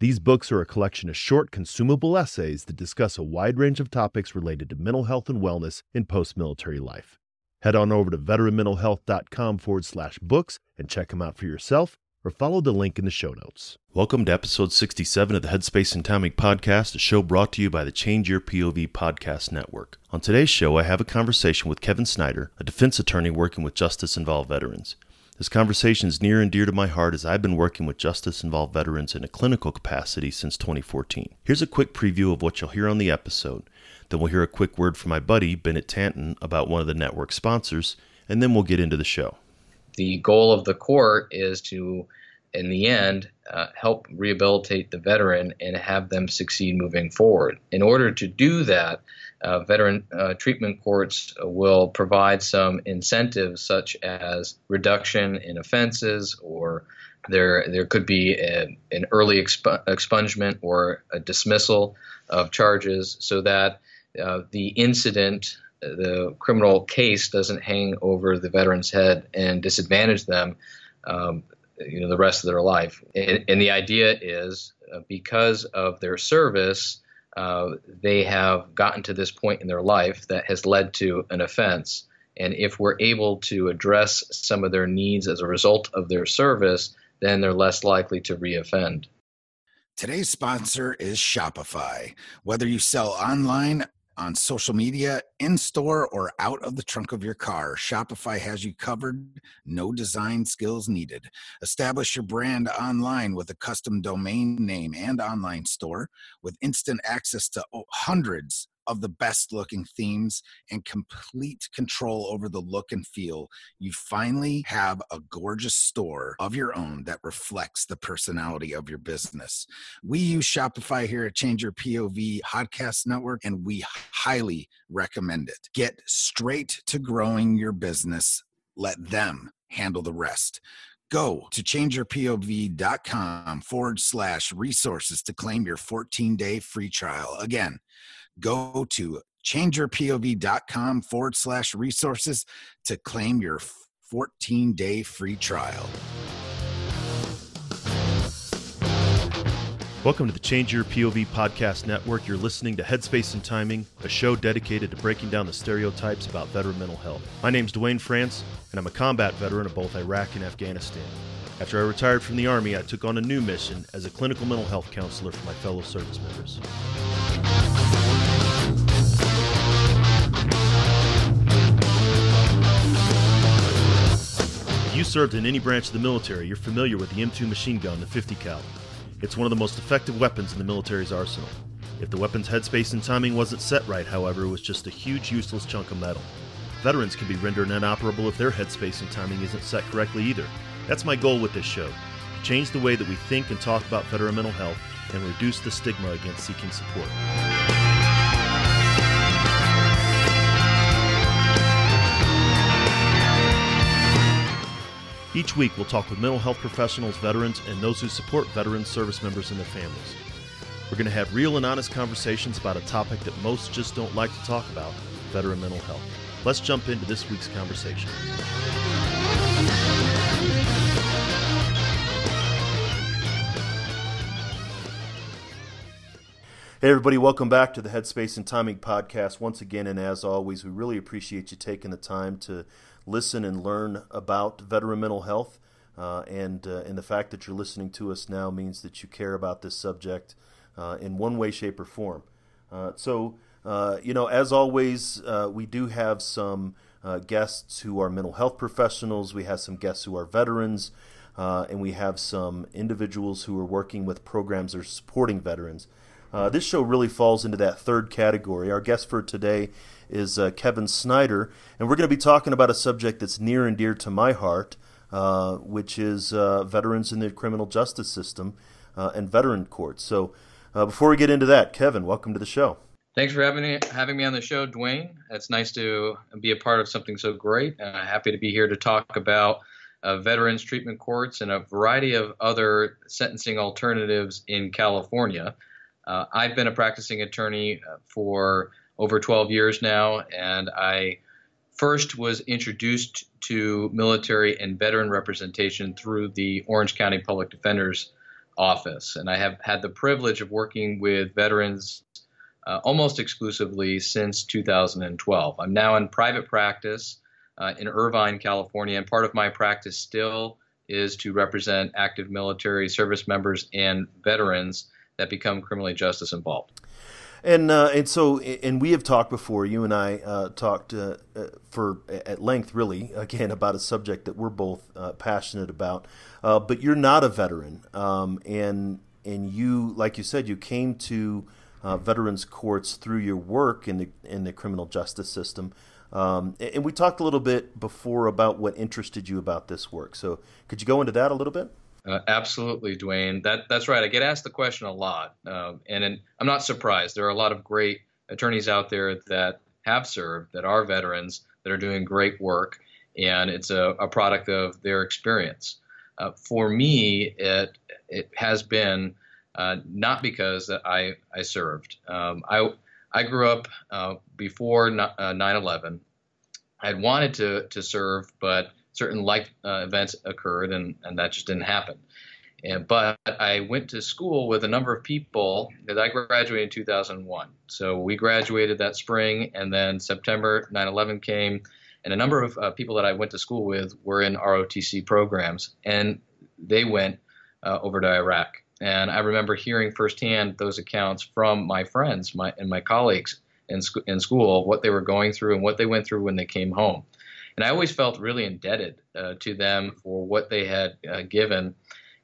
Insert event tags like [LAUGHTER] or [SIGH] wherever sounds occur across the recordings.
These books are a collection of short, consumable essays that discuss a wide range of topics related to mental health and wellness in post military life. Head on over to veteranmentalhealth.com forward slash books and check them out for yourself or follow the link in the show notes. Welcome to episode 67 of the Headspace and Timing Podcast, a show brought to you by the Change Your POV Podcast Network. On today's show, I have a conversation with Kevin Snyder, a defense attorney working with justice involved veterans. This conversation is near and dear to my heart as I've been working with justice involved veterans in a clinical capacity since 2014. Here's a quick preview of what you'll hear on the episode. Then we'll hear a quick word from my buddy, Bennett Tanton, about one of the network sponsors, and then we'll get into the show. The goal of the court is to, in the end, uh, help rehabilitate the veteran and have them succeed moving forward. In order to do that, uh, veteran uh, treatment courts will provide some incentives such as reduction in offenses or there there could be a, an early exp- expungement or a dismissal of charges so that uh, the incident the criminal case doesn't hang over the veteran's head and disadvantage them um, you know the rest of their life. And, and the idea is uh, because of their service uh, they have gotten to this point in their life that has led to an offense. And if we're able to address some of their needs as a result of their service, then they're less likely to reoffend. Today's sponsor is Shopify. Whether you sell online on social media, in store, or out of the trunk of your car, Shopify has you covered. No design skills needed. Establish your brand online with a custom domain name and online store with instant access to hundreds of the best looking themes and complete control over the look and feel, you finally have a gorgeous store of your own that reflects the personality of your business. We use Shopify here at Change Your POV Podcast Network, and we highly recommend it. Get straight to growing your business. Let them handle the rest. Go to changeyourpov.com forward slash resources to claim your 14 day free trial. Again, go to changeyourpov.com forward slash resources to claim your 14 day free trial. Welcome to the Change Your POV Podcast Network. You're listening to Headspace and Timing, a show dedicated to breaking down the stereotypes about veteran mental health. My name's Duane France, and I'm a combat veteran of both Iraq and Afghanistan. After I retired from the Army, I took on a new mission as a clinical mental health counselor for my fellow service members. You served in any branch of the military, you're familiar with the M2 machine gun, the 50 cal. It's one of the most effective weapons in the military's arsenal. If the weapon's headspace and timing wasn't set right, however, it was just a huge useless chunk of metal. Veterans can be rendered inoperable if their headspace and timing isn't set correctly either. That's my goal with this show to change the way that we think and talk about veteran mental health and reduce the stigma against seeking support. Each week, we'll talk with mental health professionals, veterans, and those who support veterans, service members, and their families. We're going to have real and honest conversations about a topic that most just don't like to talk about veteran mental health. Let's jump into this week's conversation. Hey, everybody, welcome back to the Headspace and Timing Podcast once again. And as always, we really appreciate you taking the time to listen and learn about veteran mental health. Uh, and uh, and the fact that you're listening to us now means that you care about this subject uh, in one way, shape, or form. Uh, so, uh, you know, as always, uh, we do have some guests who are mental health professionals. We have some guests who are veterans, and we have some individuals who are working with programs that are supporting veterans. this show really falls into that third category. Our guest for today is uh, Kevin Snyder, and we're going to be talking about a subject that's near and dear to my heart, uh, which is uh, veterans in the criminal justice system uh, and veteran courts. So, uh, before we get into that, Kevin, welcome to the show. Thanks for having me, having me on the show, Duane. It's nice to be a part of something so great. Uh, happy to be here to talk about uh, veterans treatment courts and a variety of other sentencing alternatives in California. I've been a practicing attorney for over 12 years now, and I first was introduced to military and veteran representation through the Orange County Public Defender's Office. And I have had the privilege of working with veterans uh, almost exclusively since 2012. I'm now in private practice uh, in Irvine, California, and part of my practice still is to represent active military service members and veterans that become criminally justice involved. And uh, and so and we have talked before. You and I uh, talked uh, uh for at length, really, [LAUGHS] again about a subject that we're both uh, passionate about. Uh, but you're not a veteran, um, and and you, like you said, you came to veterans courts through your work in the in the criminal justice system. Um, and we talked a little bit before about what interested you about this work. So could you go into that a little bit? Uh, absolutely, Duane. That that's right. I get asked the question a lot, um, and, and I'm not surprised. There are a lot of great attorneys out there that have served, that are veterans, that are doing great work, and it's a, a product of their experience. Uh, for me, it it has been uh, not because I I served. Um, I I grew up uh, before 9/11. Uh, I had wanted to to serve, but certain life uh, events occurred, and, and that just didn't happen. And, but I went to school with a number of people because I graduated in 2001. So we graduated that spring, and then September 9 11 came, and a number of uh, people that I went to school with were in ROTC programs, and they went uh, over to Iraq. And I remember hearing firsthand those accounts from my friends my, and my colleagues in, sc- in school, what they were going through and what they went through when they came home. And I always felt really indebted uh, to them for what they had uh, given,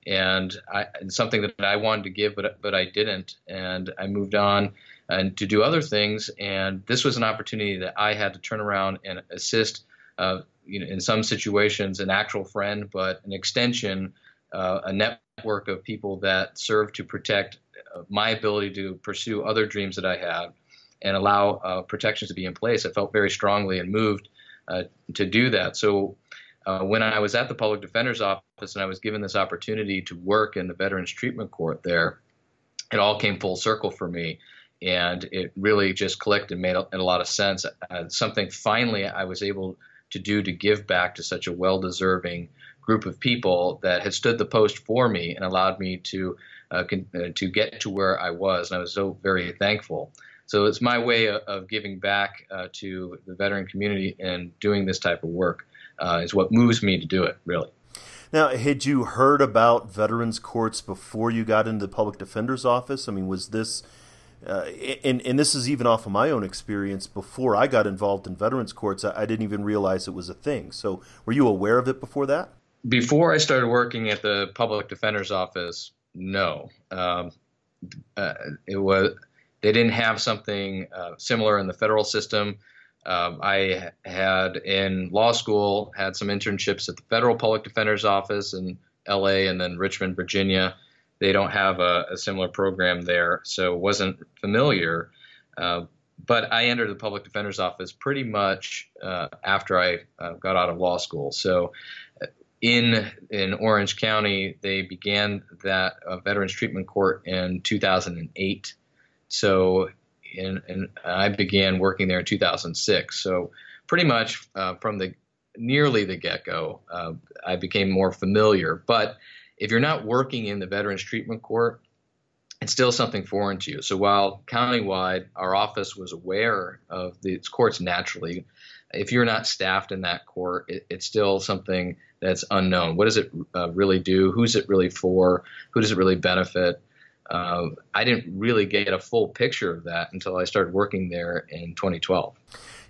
and, I, and, something that I wanted to give, but but I didn't, and I moved on and to do other things. And this was an opportunity that I had to turn around and assist, uh, you know, in some situations, an actual friend, but an extension, uh, a network of people that serve to protect uh, my ability to pursue other dreams that I had and allow uh, protections to be in place. I felt very strongly and moved uh, to do that. So uh, when I was at the public defender's office and I was given this opportunity to work in the Veterans Treatment Court there, it all came full circle for me. And it really just clicked and made a, a lot of sense. Uh, something finally I was able to do to give back to such a well deserving group of people that had stood the post for me and allowed me to uh, con- uh, to get to where I was. And I was so very thankful. So it's my way of, giving back uh, to the veteran community and doing this type of work uh, is what moves me to do it, really. Now, had you heard about veterans courts before you got into the public defender's office? I mean, was this, uh, and, and this is even off of my own experience, before I got involved in veterans courts, I, I didn't even realize it was a thing. So were you aware of it before that? Before I started working at the public defender's office, no. Um, uh, it was they didn't have something uh, similar in the federal system. Um, I had in law school had some internships at the federal public defender's office in L.A. and then Richmond, Virginia. They don't have a, a similar program there, so wasn't familiar. Uh, but I entered the public defender's office pretty much uh, after I uh, got out of law school. So uh, in in Orange County, they began that uh, Veterans Treatment Court in 2008. So, in, and I began working there in 2006. So, pretty much uh, from the nearly the get go, uh, I became more familiar. But if you're not working in the Veterans Treatment Court, it's still something foreign to you. So while countywide, our office was aware of these courts naturally, if you're not staffed in that court, it, it's still something that's unknown. What does it uh, really do? Who's it really for? Who does it really benefit? Uh, I didn't really get a full picture of that until I started working there in 2012.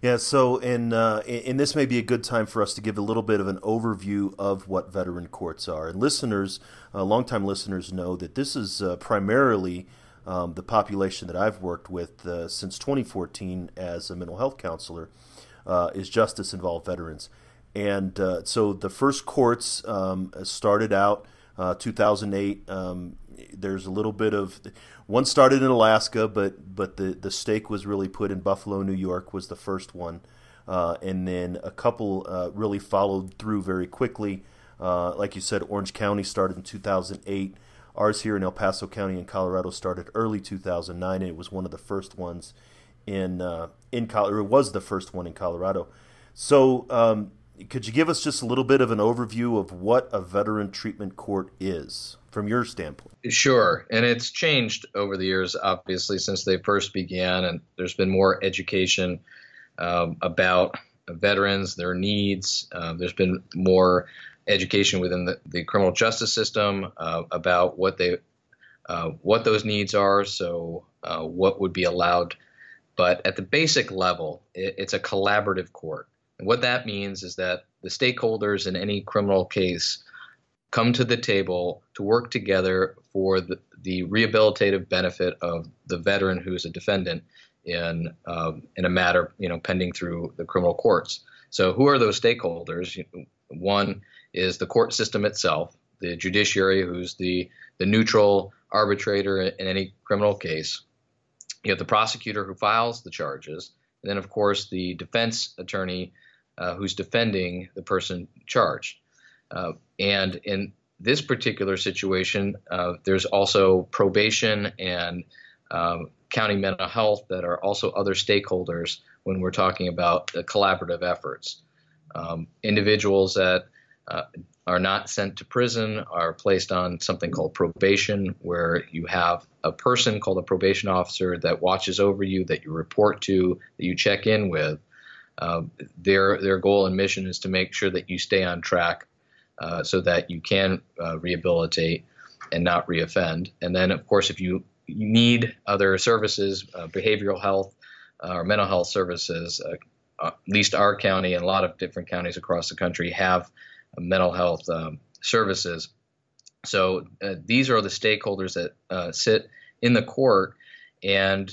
Yeah, so and uh, and this may be a good time for us to give a little bit of an overview of what veteran courts are. And listeners, uh, longtime listeners, know that this is uh, primarily um, the population that I've worked with uh, since 2014 as a mental health counselor uh, is justice involved veterans. And uh, so the first courts um, started out uh, 2008. Um, there's a little bit of one started in Alaska, but but the the stake was really put in Buffalo, New York, was the first one, uh, and then a couple uh, really followed through very quickly. Uh, like you said, Orange County started in 2008. Ours here in El Paso County in Colorado started early 2009, and it was one of the first ones in uh, in Colorado. It was the first one in Colorado. So, um, could you give us just a little bit of an overview of what a veteran treatment court is from your standpoint? Sure, and it's changed over the years, obviously, since they first began, and there's been more education um, about veterans, their needs. Uh, there's been more education within the, the criminal justice system uh, about what they uh, what those needs are. So, uh, what would be allowed. But at the basic level, it, it's a collaborative court. And what that means is that the stakeholders in any criminal case come to the table to work together for the, the rehabilitative benefit of the veteran who is a defendant in um, in a matter you know pending through the criminal courts. So who are those stakeholders? One is the court system itself, the judiciary, who's the the neutral arbitrator in any criminal case. You have the prosecutor who files the charges, and then of course the defense attorney uh, who's defending the person charged. Uh, and in this particular situation, uh, there's also probation and um, county mental health that are also other stakeholders when we're talking about the collaborative efforts. Um, individuals that uh, are not sent to prison are placed on something called probation, where you have a person called a probation officer that watches over you, that you report to, that you check in with. Uh, their their goal and mission is to make sure that you stay on track, uh, so that you can uh, rehabilitate and not reoffend. And then, of course, if you, you need other services, uh, behavioral health uh, or mental health services, at least our county and a lot of different counties across the country have mental health um, services. So these are the stakeholders that sit in the court, and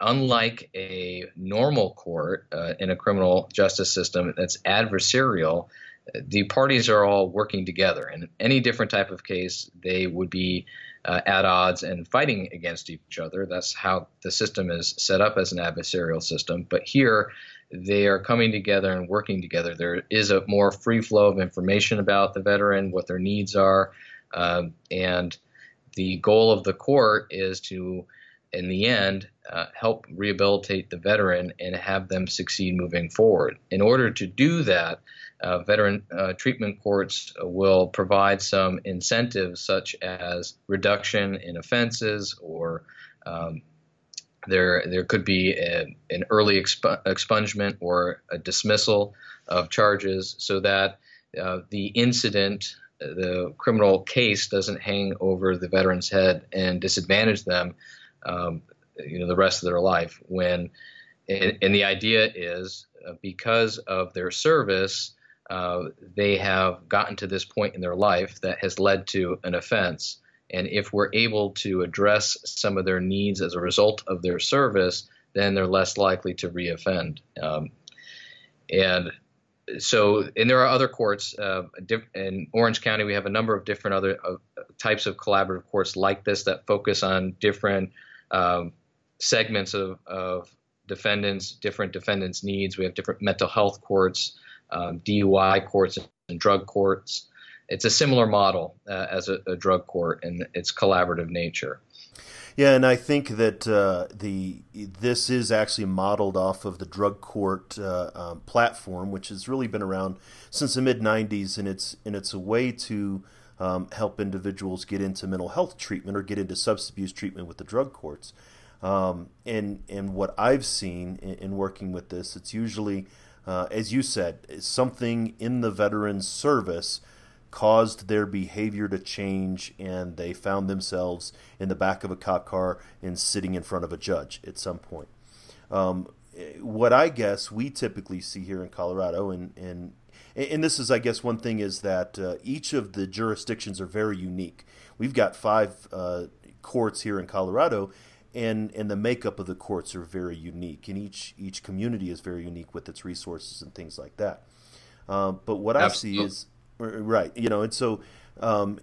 unlike a normal court uh, in a criminal justice system that's adversarial, the parties are all working together. In any different type of case, they would be uh, at odds and fighting against each other. That's how the system is set up as an adversarial system. But here, they are coming together and working together. There is a more free flow of information about the veteran, what their needs are, um, and the goal of the court is to in the end, uh, help rehabilitate the veteran and have them succeed moving forward. In order to do that, uh, veteran uh, treatment courts will provide some incentives such as reduction in offenses or um, there, there could be a, an early exp- expungement or a dismissal of charges so that uh, the incident the criminal case doesn't hang over the veteran's head and disadvantage them um, you know the rest of their life. When and, and the idea is uh, because of their service, uh, they have gotten to this point in their life that has led to an offense. And if we're able to address some of their needs as a result of their service, then they're less likely to reoffend. Um, and so, and there are other courts uh, in Orange County. We have a number of different other uh, types of collaborative courts like this that focus on different um, segments of, of defendants, different defendants' needs. We have different mental health courts, um, DUI courts, and drug courts. It's a similar model uh, as a, a, drug court in its collaborative nature. Yeah, and I think that uh, the this is actually modeled off of the drug court uh, um, platform, which has really been around since the mid '90s, and it's and it's a way to um, help individuals get into mental health treatment or get into substance abuse treatment with the drug courts. Um, and and what I've seen in, in working with this, it's usually, uh, as you said, something in the veteran's service caused their behavior to change, and they found themselves in the back of a cop car and sitting in front of a judge at some point. Um, what I guess we typically see here in Colorado, and, and and this is, I guess, one thing is that uh, each of the jurisdictions are very unique. We've got five uh, courts here in Colorado, and and the makeup of the courts are very unique, and each each community is very unique with its resources and things like that. Um, but what Absolutely. I see is right, you know, and so um,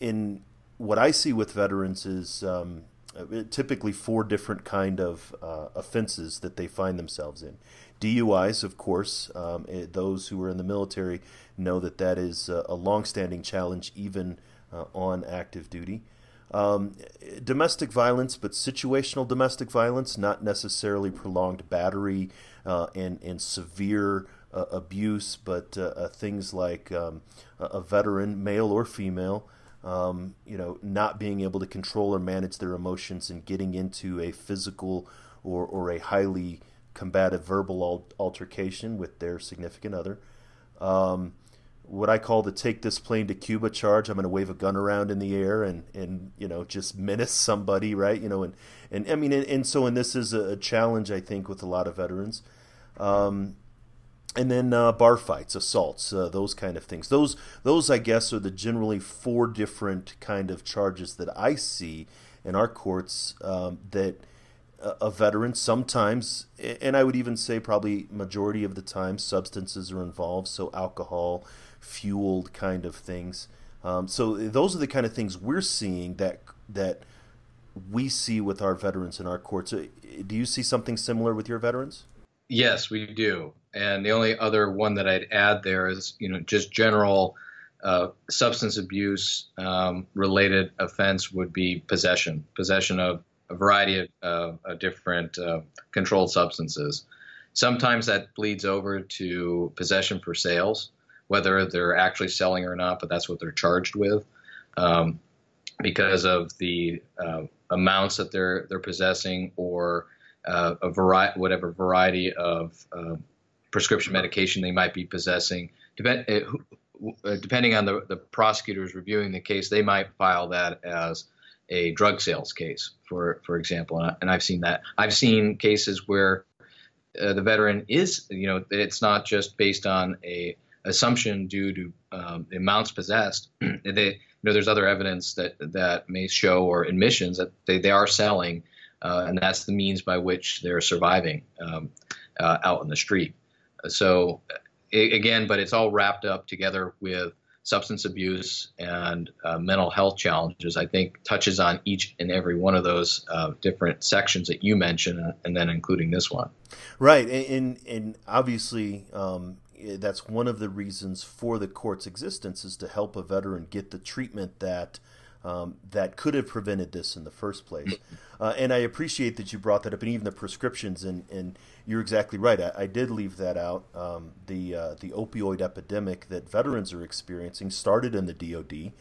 in what I see with veterans is um, typically four different kind of uh, offenses that they find themselves in. DUIs, of course, um, eh, those who are in the military know that that is a, a longstanding challenge even uh, on active duty. Um, domestic violence, but situational domestic violence, not necessarily prolonged battery uh, and, and severe uh, abuse, but uh, uh, things like um, a veteran, male or female, um, you know, not being able to control or manage their emotions and getting into a physical or, or a highly combative verbal altercation with their significant other. Um, what I call the take this plane to Cuba charge. I'm going to wave a gun around in the air and, and you know just menace somebody, right? You know, and and I mean, and, and so and this is a challenge I think with a lot of veterans. Um, and then uh, bar fights, assaults, uh, those kind of things. Those those I guess are the generally four different kind of charges that I see in our courts um, that a veteran sometimes, and I would even say probably majority of the time, substances are involved. So alcohol, fueled kind of things. Um, so those are the kind of things we're seeing that that we see with our veterans in our courts. Do you see something similar with your veterans? Yes, we do. And the only other one that I'd add there is, you know, just general uh, substance abuse um, related offense would be possession, possession of a variety of, uh, different uh, controlled substances. Sometimes that bleeds over to possession for sales, whether they're actually selling or not, but that's what they're charged with. Um, because of the uh, amounts that they're they're possessing or uh, a variety, whatever variety of uh, prescription medication they might be possessing. Depend, uh, depending on the, the prosecutors reviewing the case, they might file that as a drug sales case, for for example. And, I, I've seen that. I've seen cases where uh, the veteran is, you know, it's not just based on a assumption due to um, amounts possessed. [CLEARS THROAT] they, you know, there's other evidence that that may show or admissions that they, they are selling uh, and that's the means by which they're surviving um, uh, out in the street. So, again, but it's all wrapped up together with substance abuse and uh, mental health challenges. I think touches on each and every one of those uh, different sections that you mentioned, and then including this one. Right, and and obviously. Um, that's one of the reasons for the court's existence is to help a veteran get the treatment that um, that could have prevented this in the first place. [CLEARS THROAT] Uh, and I appreciate that you brought that up, and even the prescriptions. And, and you're exactly right. I, I did leave that out. Um, the uh, the opioid epidemic that veterans are experiencing started in the DoD.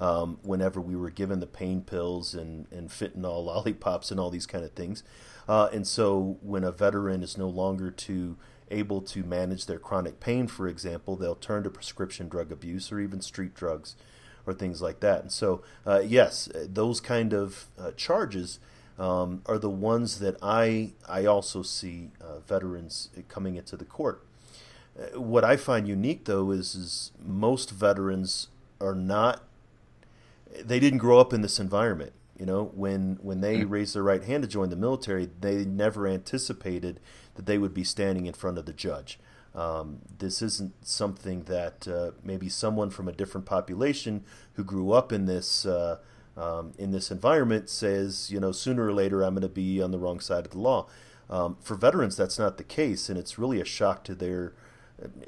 Um, whenever we were given the pain pills and, and fentanyl [LAUGHS] lollipops and all these kind of things. Uh, and so when a veteran is no longer to able to manage their chronic pain, for example, they'll turn to prescription drug abuse or even street drugs or things like that. And so, uh, yes, those kind of uh, charges um, are the ones that I I also see uh, veterans coming into the court. Uh, what I find unique though is is most veterans are not they didn't grow up in this environment. You know, when when they mm-hmm. raised their right hand to join the military, they never anticipated that they would be standing in front of the judge. Um, this isn't something that uh, maybe someone from a different population who grew up in this uh, um, in this environment says, you know, sooner or later I'm going to be on the wrong side of the law. Um, for veterans, that's not the case, and it's really a shock to their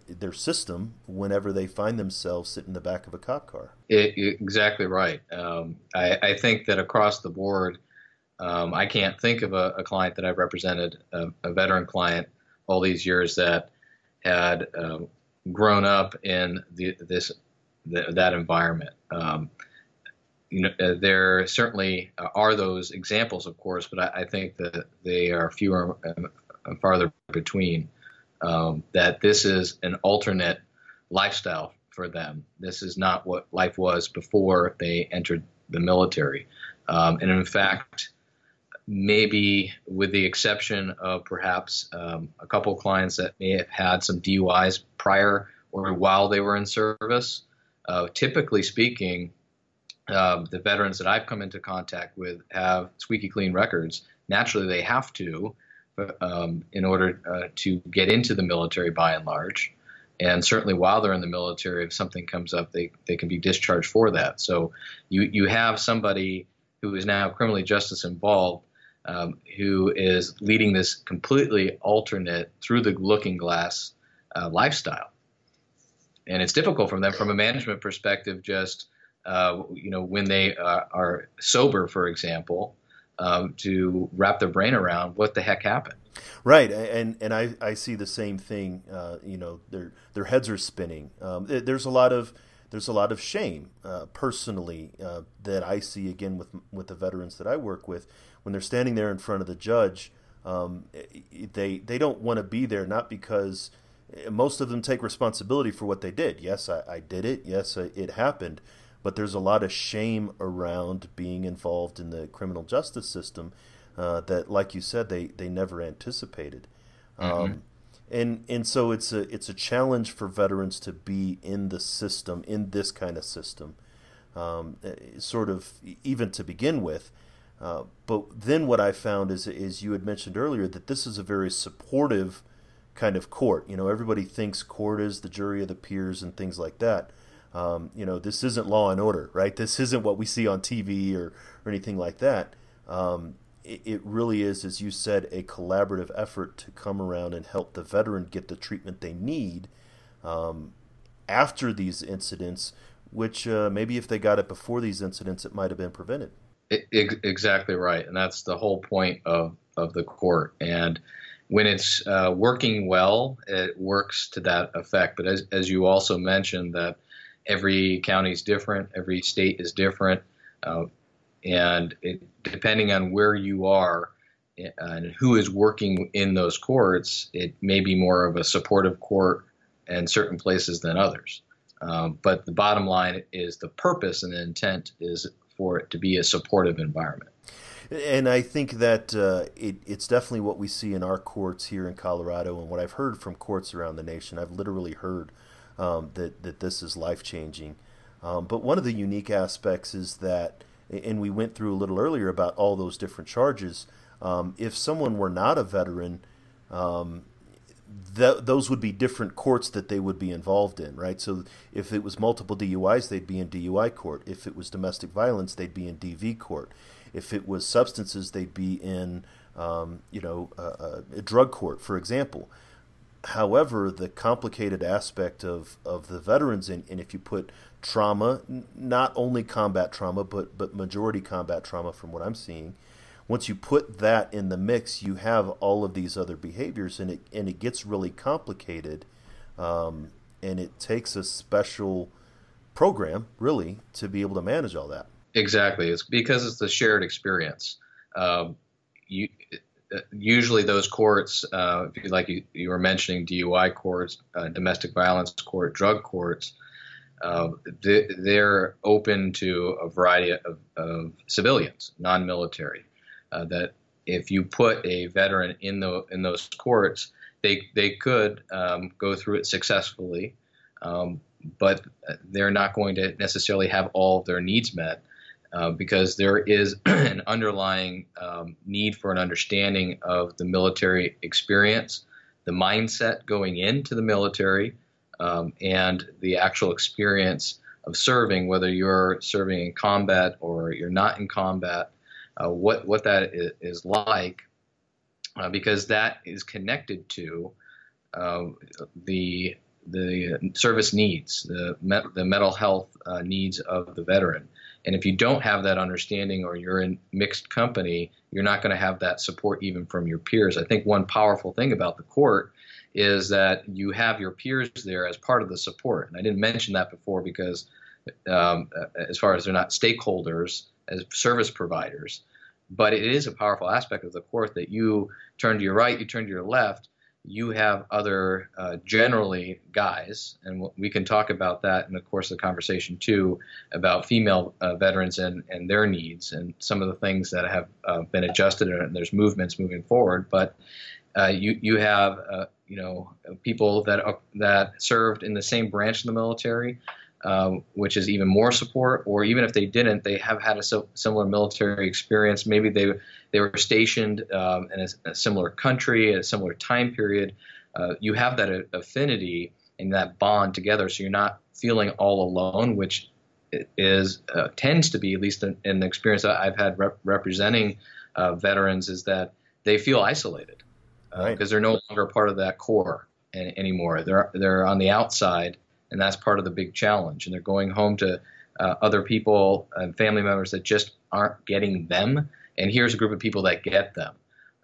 their system whenever they find themselves sitting in the back of a cop car. It, exactly right. Um, I, I, think that across the board, um, I can't think of a, a, client that I've represented, a, a veteran client, all these years that had um, grown up in the, this the, that environment. Um, you know, uh, there certainly are those examples, of course, but I, I think that they are fewer and farther between. Um, that this is an alternate lifestyle for them. This is not what life was before they entered the military. Um, and in fact, maybe with the exception of perhaps um, a couple clients that may have had some DUIs prior or while they were in service. Uh, typically speaking, uh, the veterans that I've come into contact with have squeaky clean records. Naturally, they have to um, in order uh, to get into the military by and large. And certainly while they're in the military, if something comes up, they, they can be discharged for that. So you, you have somebody who is now criminally justice involved um, who is leading this completely alternate through the looking glass uh, lifestyle. And it's difficult for them from a management perspective, just uh, you know, when they uh, are sober, for example, um, to wrap their brain around what the heck happened. Right, and and I, I see the same thing. Uh, you know, their their heads are spinning. Um, there's a lot of there's a lot of shame uh, personally uh, that I see again with with the veterans that I work with when they're standing there in front of the judge. Um, they they don't want to be there not because most of them take responsibility for what they did. Yes, I, I did it. Yes, I, it happened but there's a lot of shame around being involved in the criminal justice system uh, that, like you said, they, they never anticipated. Mm-hmm. Um, and and so it's a it's a challenge for veterans to be in the system in this kind of system, um, eh, sort of even to begin with. Uh, but then what I found is is you had mentioned earlier that this is a very supportive kind of court. You know, everybody thinks court is the jury of the peers and things like that. Um, you know, this isn't Law and Order, right? This isn't what we see on TV or, or anything like that. Um, it, it, really is, as you said, a collaborative effort to come around and help the veteran get the treatment they need um, after these incidents, which uh, maybe if they got it before these incidents, it might have been prevented. It, exactly right, and that's the whole point of of the court. And when it's uh, working well, it works to that effect. But as as you also mentioned that every county is different, every state is different, uh, and it, depending on where you are uh, and who is working in those courts, it may be more of a supportive court in certain places than others. Um, but the bottom line is the purpose and the intent is for it to be a supportive environment. And I think that uh, it, it's definitely what we see in our courts here in Colorado and what I've heard from courts around the nation. I've literally heard um, that that this is life changing. Um, but one of the unique aspects is that, and we went through a little earlier about all those different charges. Um, if someone were not a veteran, um, th- those would be different courts that they would be involved in, right? So if it was multiple DUIs, they'd be in DUI court. If it was domestic violence, they'd be in DV court. If it was substances, they'd be in, um, you know, a drug court, for example. However, the complicated aspect of, of the veterans, and, and if you put trauma, not only combat trauma, but, but majority combat trauma from what I'm seeing, once you put that in the mix, you have all of these other behaviors, and it, and it gets really complicated. Um, and it takes a special program, really, to be able to manage all that. Exactly. It's because it's the shared experience. Um, you, usually those courts, uh, like you, you, were mentioning, DUI courts, uh, domestic violence court, drug courts, uh, they, are open to a variety of, of civilians, non-military. Uh, that if you put a veteran in the in those courts, they they could um, go through it successfully, um, but they're not going to necessarily have all of their needs met. Uh, because there is [CLEARS THROAT] an underlying um, need for an understanding of the military experience, the mindset going into the military, um, and the actual experience of serving, whether you're serving in combat or you're not in combat, uh, what what that is, is like, uh, because that is connected to uh, the the service needs, the me- the mental health uh, needs of the veteran. And if you don't have that understanding or you're in mixed company, you're not going to have that support even from your peers. I think one powerful thing about the court is that you have your peers there as part of the support. And I didn't mention that before because, um, as far as they're not stakeholders as service providers, but it is a powerful aspect of the court that you turn to your right, you turn to your left, you have other uh, generally guys, and we can talk about that in the course of the conversation too, about female uh, veterans and, and their needs and some of the things that have uh, been adjusted and there's movements moving forward. But uh, you you have uh, you know people that are, that served in the same branch of the military um, which is even more support, or even if they didn't, they have had a so, similar military experience. Maybe they they were stationed um, in a, a, similar country at a similar time period. Uh, you have that affinity, and that bond together. So you're not feeling all alone, which is uh, tends to be at least in, in the experience that I've had rep- representing uh, veterans is that they feel isolated because uh, right. they're no longer part of that core any, anymore. They're they're on the outside, and that's part of the big challenge. And they're going home to uh, other people and family members that just aren't getting them. And here's a group of people that get them.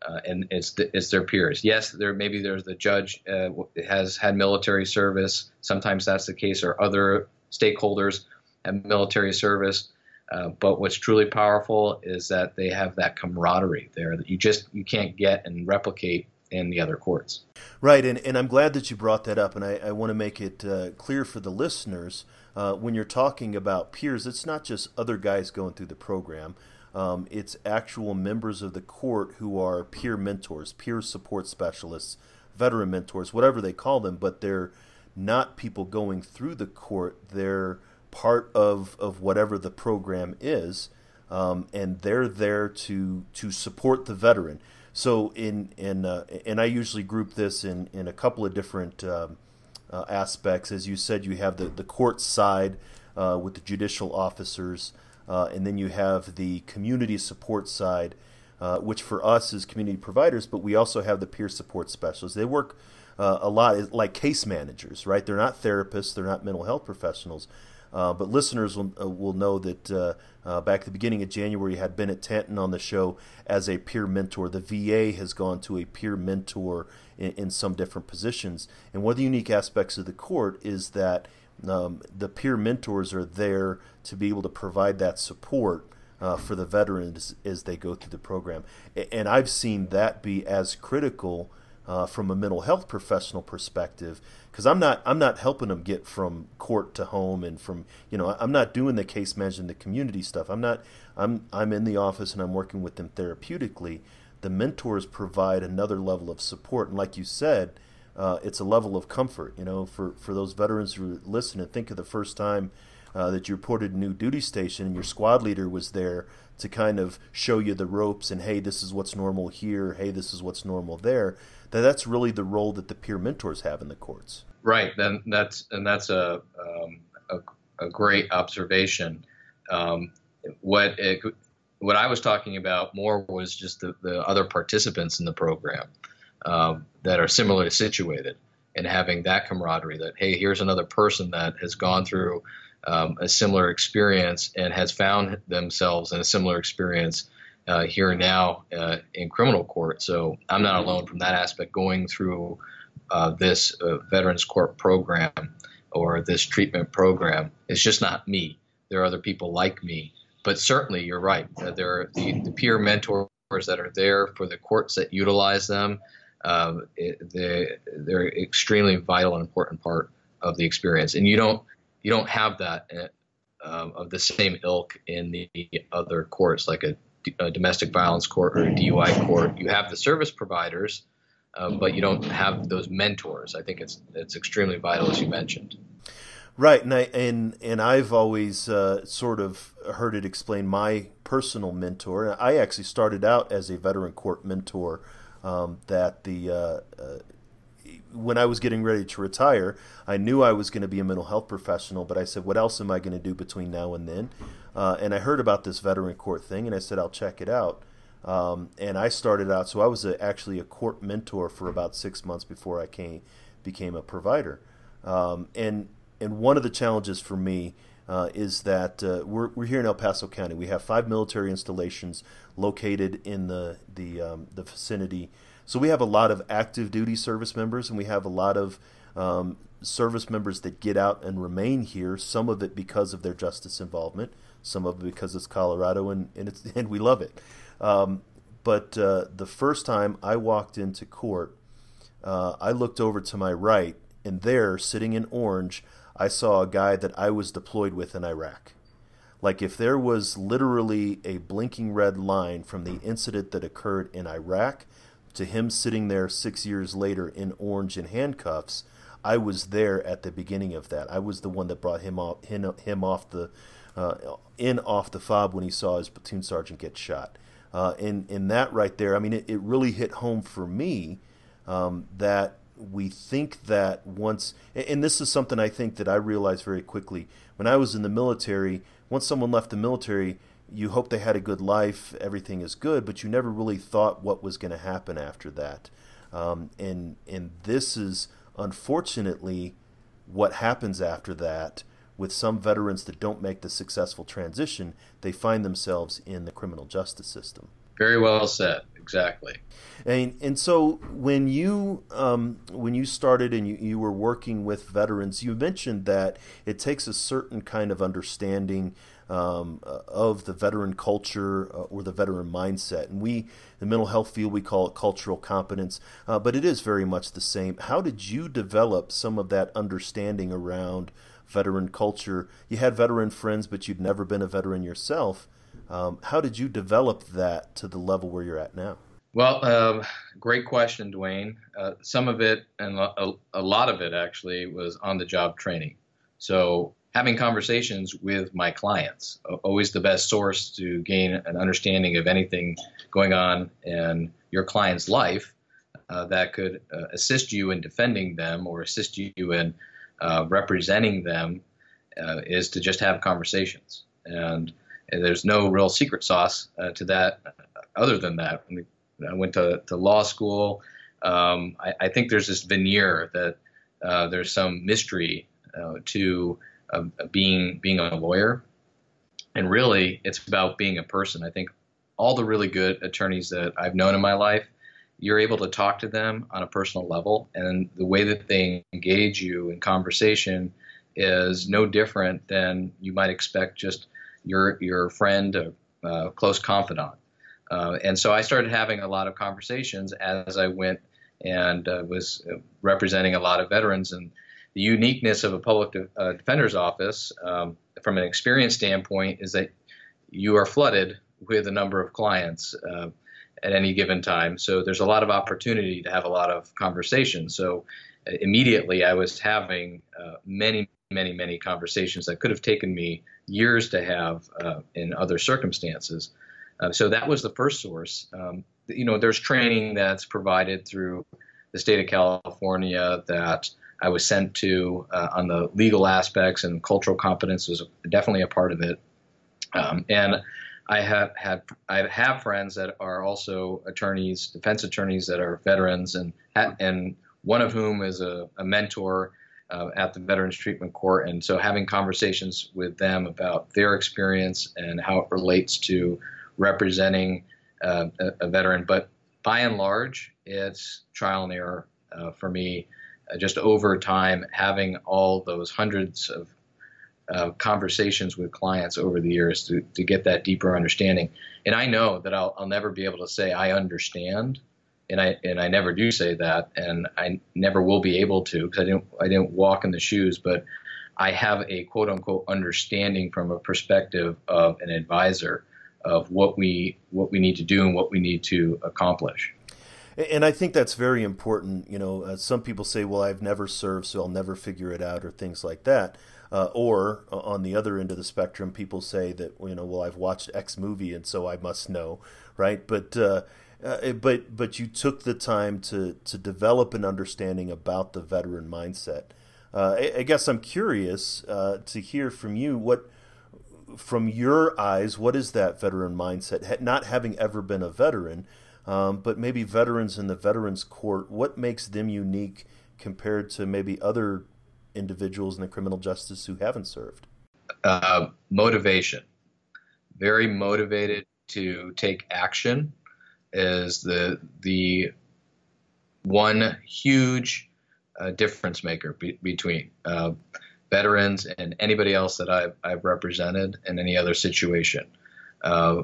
Uh, and it's it's their peers. Yes, there maybe there's the judge uh, has had military service. Sometimes that's the case, or other stakeholders have military service. Uh, but what's truly powerful is that they have that camaraderie there that you just you can't get and replicate in the other courts. Right, and, and I'm glad that you brought that up, and I, I want to make it uh, clear for the listeners uh, when you're talking about peers, it's not just other guys going through the program. Um, it's actual members of the court who are peer mentors, peer support specialists, veteran mentors, whatever they call them, but they're not people going through the court. They're part of, of whatever the program is, um, and they're there to to support the veteran. So in in uh, and I usually group this in in a couple of different um, uh, aspects. As you said, you have the the court side uh, with the judicial officers, uh, and then you have the community support side, uh, which for us is community providers, but we also have the peer support specialists. They work uh, a lot like case managers, right? They're not therapists, they're not mental health professionals, uh, but listeners will, uh, will know that uh, uh, back at the beginning of January, had Bennett Tanton on the show as a peer mentor. The VA has gone to a peer mentor in, in some different positions. And one of the unique aspects of the court is that um, the peer mentors are there to be able to provide that support uh, for the veterans as they go through the program. And I've seen that be as critical uh, from a mental health professional perspective because I'm not I'm not helping them get from court to home and from you know I'm not doing the case management the community stuff. I'm not I'm I'm in the office and I'm working with them therapeutically. The mentors provide another level of support. And like you said uh, it's a level of comfort you know for for those veterans who listen and think of the first time uh, that you reported a new duty station and your squad leader was there to kind of show you the ropes and hey this is what's normal here hey this is what's normal there that that's really the role that the peer mentors have in the courts. Right. Then that's and that's a um, a, a, great observation. Um, what it, what I was talking about more was just the, the other participants in the program um, that are similarly situated and having that camaraderie that hey here's another person that has gone through um, a similar experience and has found themselves in a similar experience uh, here and now uh, in criminal court. So I'm not alone from that aspect going through uh, this uh, Veterans Court program or this treatment program. It's just not me. There are other people like me. But certainly, you're right. Uh, there are the, the, peer mentors that are there for the courts that utilize them. Um, it, they, they're extremely vital and important part of the experience. And you don't you don't have that uh, um, of the same ilk in the other courts, like a a domestic violence court or a DUI court, you have the service providers, uh, but you don't have those mentors. I think it's it's extremely vital, as you mentioned. Right, and I, and and I've always uh, sort of heard it explained. my personal mentor. I actually started out as a veteran court mentor. Um, that the uh, uh when I was getting ready to retire, I knew I was going to be a mental health professional, but I said, what else am I going to do between now and then? Uh, and I heard about this veteran court thing, and I said, I'll check it out. Um, and I started out, so I was a, actually a court mentor for about six months before I came became a provider. Um, and and one of the challenges for me uh, is that uh, we're, we're here in El Paso County. We have five military installations located in the the um, the vicinity so we have a lot of active duty service members, and we have a lot of um, service members that get out and remain here. Some of it because of their justice involvement, some of it because it's Colorado and and, it's, [LAUGHS] and we love it. Um, but uh, the first time I walked into court, uh, I looked over to my right, and there, sitting in orange, I saw a guy that I was deployed with in Iraq. Like if there was literally a blinking red line from the incident that occurred in Iraq to him sitting there six years later in orange and handcuffs, I was there at the beginning of that. I was the one that brought him off him, him off the uh, in off the fob when he saw his platoon sergeant get shot. Uh, and in that right there, I mean, it, it really hit home for me um, that we think that once, and this is something I think that I realized very quickly when I was in the military. Once someone left the military, you hope they had a good life, everything is good, but you never really thought what was going to happen after that. Um, and and this is unfortunately what happens after that with some veterans that don't make the successful transition. They find themselves in the criminal justice system. Very well said. Exactly. And and so when you um, when you started and you, you were working with veterans, you mentioned that it takes a certain kind of understanding um, uh, of the veteran culture uh, or the veteran mindset. And we, the mental health field, we call it cultural competence, uh, but it is very much the same. How did you develop some of that understanding around veteran culture? You had veteran friends, but you'd never been a veteran yourself. Um, how did you develop that to the level where you're at now? Well, um, great question, Duane. Uh, some of it, and a, a, lot of it actually, was on the job training. So, having conversations with my clients, always the best source to gain an understanding of anything going on in your client's life uh, that could uh, assist you in defending them or assist you in uh, representing them, uh, is to just have conversations. And and there's no real secret sauce uh, to that other than that. I went to, to law school. Um, I, I, think there's this veneer that uh, there's some mystery uh, uh, being being a lawyer, and really it's about being a person. I think all the really good attorneys that I've known in my life, you're able to talk to them on a personal level, and the way that they engage you in conversation is no different than you might expect just your your friend, a, close confidant. Uh, and so I started having a lot of conversations as I went and uh, was representing a lot of veterans. And the uniqueness of a public de- uh, defender's office, um, from an experience standpoint, is that you are flooded with a number of clients uh, at any given time. So there's a lot of opportunity to have a lot of conversations. So uh, immediately I was having uh, many, many, many conversations that could have taken me years to have uh, in other circumstances. Uh, so that was the first source. Um, you know, there's training that's provided through the state of California that I was sent to uh, on the legal aspects and cultural competence was definitely a part of it. Um, and I have had I have friends that are also attorneys, defense attorneys that are veterans, and and one of whom is a, a mentor uh, at the Veterans Treatment Court, and so having conversations with them about their experience and how it relates to representing uh, a, a, veteran. But by and large, it's trial and error uh, for me. Uh, just over time, having all those hundreds of uh, conversations with clients over the years to, to get that deeper understanding. And I know that I'll, I'll never be able to say I understand and I and I never do say that, and I never will be able to because I didn't I didn't walk in the shoes, but I have a quote unquote understanding from a perspective of an advisor of what we what we need to do and what we need to accomplish. And I think that's very important. You know, uh, some people say, "Well, I've never served, so I'll never figure it out," or things like that. Uh, or uh, on the other end of the spectrum, people say that you know, well, I've watched X movie, and so I must know, right? But uh, uh, but but you took the time to to develop an understanding about the veteran mindset. Uh, I, I, guess I'm curious to hear from you what, from your eyes, what is that veteran mindset? Not having ever been a veteran, um, but maybe veterans in the veterans court. What makes them unique compared to maybe other individuals in the criminal justice who haven't served? Uh, motivation. Very motivated to take action is the the one huge uh, difference maker be, between uh, veterans and anybody else that I've, I've represented in any other situation. Uh,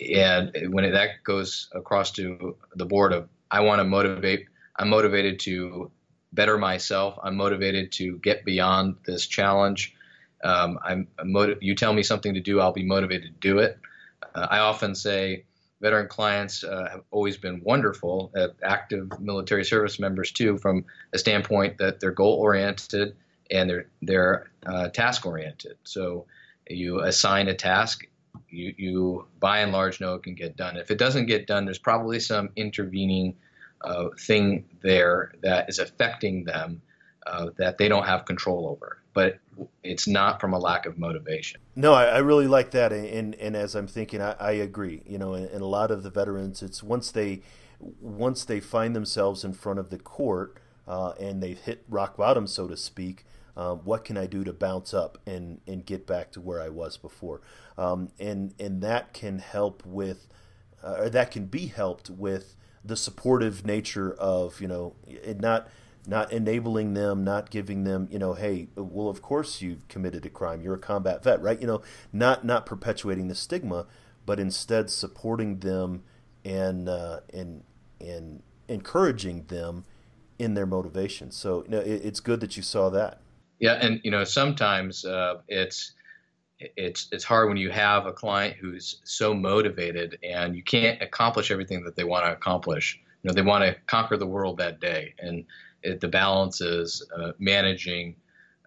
and when it, that goes across to the board of, I want to motivate, I'm motivated to better myself. I'm motivated to get beyond this challenge. Um, I'm, I'm motiv- you tell me something to do, I'll be motivated to do it. Uh, I often say, veteran clients uh, have always been wonderful, uh, active military service members too, from a standpoint that they're goal oriented and they're they're uh, task oriented. So you assign a task, you you by and large know it can get done. If it doesn't get done, there's probably some intervening uh, thing there that is affecting them uh, that they don't have control over. But it's not from a lack of motivation. No, I, I really like that, and and as I'm thinking, I, I agree. You know, and, and, a lot of the veterans, it's once they once they find themselves in front of the court uh, and they've hit rock bottom, so to speak. Um, what can I do to bounce up and, and get back to where I was before? Um, and and that can help with, uh, or that can be helped with the supportive nature of you know it not not enabling them, not giving them, you know, hey, well, of course you've committed a crime. You're a combat vet, right? You know, not not perpetuating the stigma, but instead supporting them and uh, and and encouraging them in their motivation. So, you know, it, it's good that you saw that. Yeah, and you know, sometimes uh, it's it's it's hard when you have a client who's so motivated and you can't accomplish everything that they want to accomplish. You know, they want to conquer the world that day, and it, the balance is uh, managing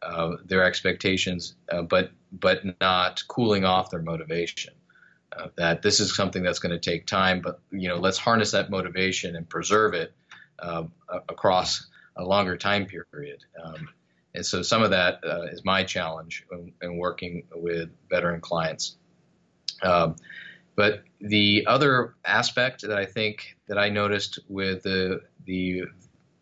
uh, their expectations, uh, but but not cooling off their motivation. Uh, that this is something that's going to take time, but you know, let's harness that motivation and preserve it um, across a longer time period. Um, and so some of that uh, is my challenge in, in, working with veteran clients. Um, but the other aspect that I think that I noticed with the the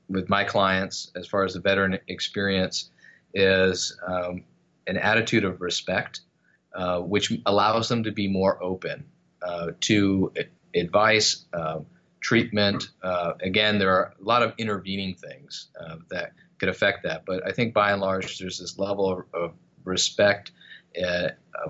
with my clients as far as the veteran experience is um, an attitude of respect, uh, which allows them to be more open uh, to advice, uh, treatment. Uh, again, there are a lot of intervening things uh, that could affect that. But I think by and large, there's this level of, of respect uh,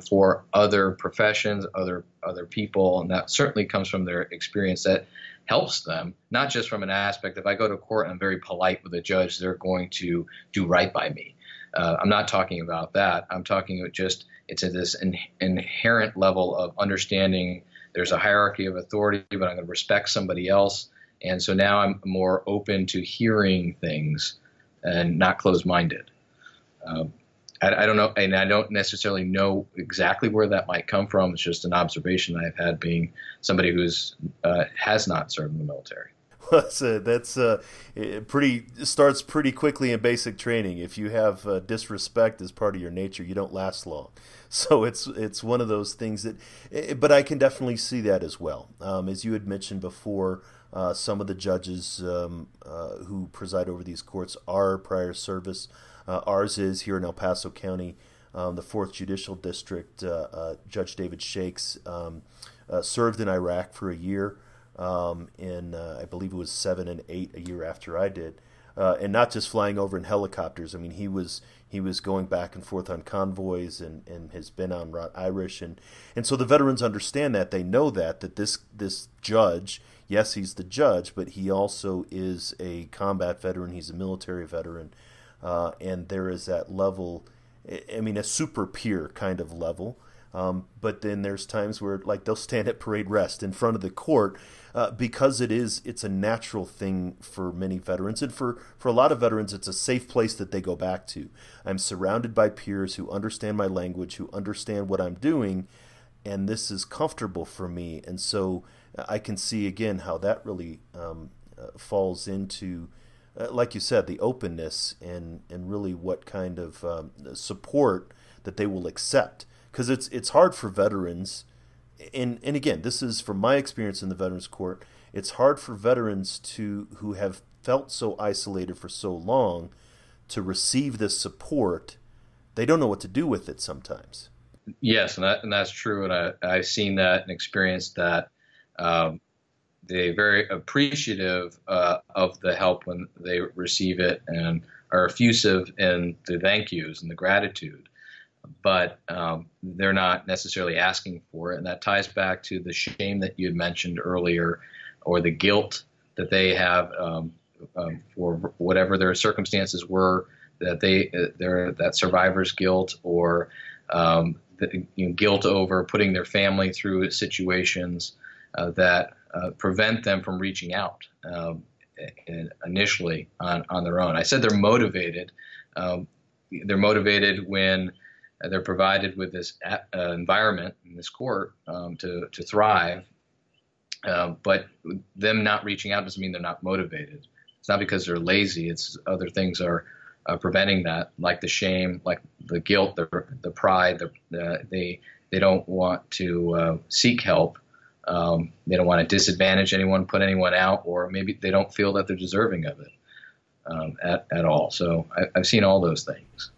for other professions, other other people, and that certainly comes from their experience. That helps them not just from an aspect. If I go to court and I'm very polite with a judge, they're going to do right by me. Uh, I'm not talking about that. I'm talking about just it's at this in, inherent level of understanding. There's a hierarchy of authority, but I'm going to respect somebody else, and so now I'm more open to hearing things and not closed-minded. Um, I, I, don't know, and I don't necessarily know exactly where that might come from. It's just an observation I've had being somebody who's uh, has not served in the military. [LAUGHS] that's uh, that's uh, pretty starts pretty quickly in basic training. If you have uh, disrespect as part of your nature, you don't last long. So it's it's one of those things that, eh, but I can definitely see that as well. Um, as you had mentioned before, uh, some of the judges um, uh, who preside over these courts are prior service. Uh, ours is here in El Paso County, um, the Fourth Judicial District. Judge David Shakes um, served in Iraq for a year um, in uh, I believe it was seven and eight a year after I did, uh, and not just flying over in helicopters. I mean, he was he was going back and forth on convoys and, and has been on Route Irish and and so the veterans understand that. They know that that this this judge yes he's the judge but he also is a combat veteran. He's a military veteran uh, and there is that level I mean a super peer kind of level. Um, but then there's times where like they'll stand at parade rest in front of the court uh, because it is it's a natural thing for many veterans and for for a lot of veterans it's a safe place that they go back to. I'm surrounded by peers who understand my language, who understand what I'm doing, and this is comfortable for me. And so uh, I can see again how that really um, uh, falls into. Uh, like you said, the openness and, and really what kind of um, support that they will accept because it's it's hard for veterans and and again this is from my experience in the veterans court. It's hard for veterans to who have felt so isolated for so long to receive this support. They don't know what to do with it sometimes. Yes and, that, and that's true and I, i've seen that and experienced that. Um, they're very appreciative uh, of the help when they receive it and are effusive in the thank yous and the gratitude but um, they're not necessarily asking for it. And that ties back to the shame that you had mentioned earlier, or the guilt that they have um, um, for whatever their circumstances were, that they their that survivor's guilt or um, the, you know, guilt over putting their family through situations uh, that uh, prevent them from reaching out um, initially on, on their own. I said they're motivated. Um, they're motivated when they're provided with this uh, environment in this court um, to, to thrive. Um, but them not reaching out doesn't mean they're not motivated. It's not because they're lazy. It's other things are uh, preventing that, like the shame, like the guilt, the the pride. The, they they don't want to uh, seek help. Um, they don't want to disadvantage anyone, put anyone out, or maybe they don't feel that they're deserving of it um, at at all. So I, I've seen all those things.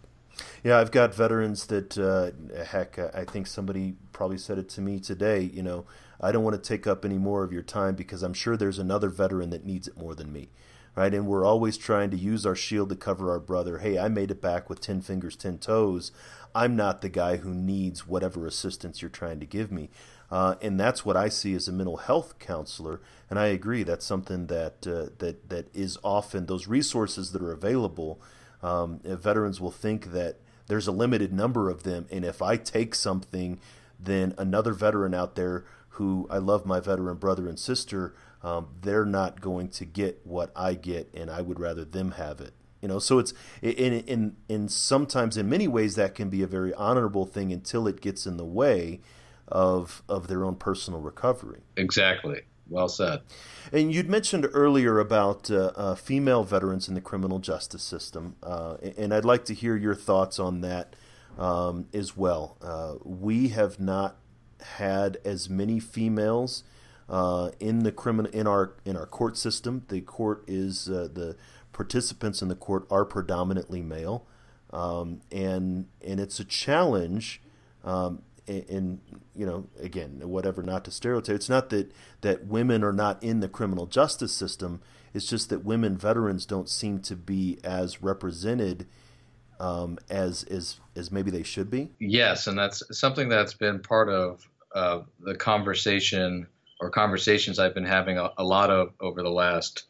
Yeah, I've got veterans that, uh, heck, I think somebody probably said it to me today. You know, I don't want to take up any more of your time because I'm sure there's another veteran that needs it more than me. Right. And we're always trying to use our shield to cover our brother. Hey, I made it back with 10 fingers, 10 toes. I'm not the guy who needs whatever assistance you're trying to give me. Uh, and that's what I see as a mental health counselor. And I agree, that's something that, uh, that, that is often those resources that are available. Um, veterans will think that there's a limited number of them. And if I take something, then another veteran out there who I love my veteran brother and sister, um, they're not going to get what I get, and I would rather them have it. You know, so it's in in in sometimes in many ways that can be a very honorable thing until it gets in the way of of their own personal recovery. Exactly. Well said. And you'd mentioned earlier about uh, uh, female veterans in the criminal justice system, uh, and I'd like to hear your thoughts on that um, as well. Uh, we have not had as many females uh, in the criminal in our in our court system. The court is uh, the participants in the court are predominantly male, um, and and it's a challenge. Um, in, you know again whatever not to stereotype it's not that that women are not in the criminal justice system. It's just that women veterans don't seem to be as represented um, as as as maybe they should be. Yes and that's something that's been part of uh, the conversation or conversations I've been having a, a lot of over the last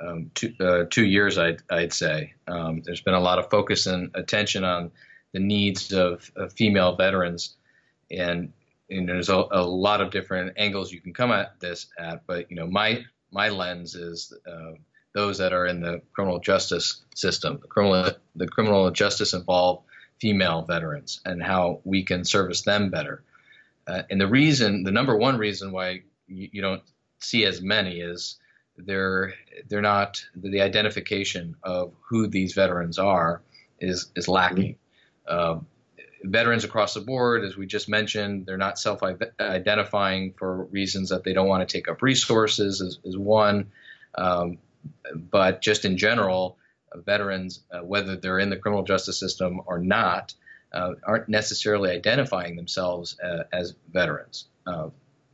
um, two, uh, two years, I'd, I'd say. Um, there's been a lot of focus and attention on the needs of, of female veterans, and, and there's a, a, lot of different angles you can come at this at. But you know, my my lens is uh, those that are in the criminal justice system, the criminal the criminal justice involved female veterans, and how we can service them better. Uh, and the reason, the number one reason why you, you, don't see as many is they're they're not the identification of who these veterans are is is lacking. Mm-hmm. Uh, veterans across the board, as we just mentioned, they're not self-identifying for reasons that they don't want to take up resources is, is one. Um, but just in general, uh, veterans, uh, whether they're in the criminal justice system or not, uh, aren't necessarily identifying themselves uh, as veterans. Uh,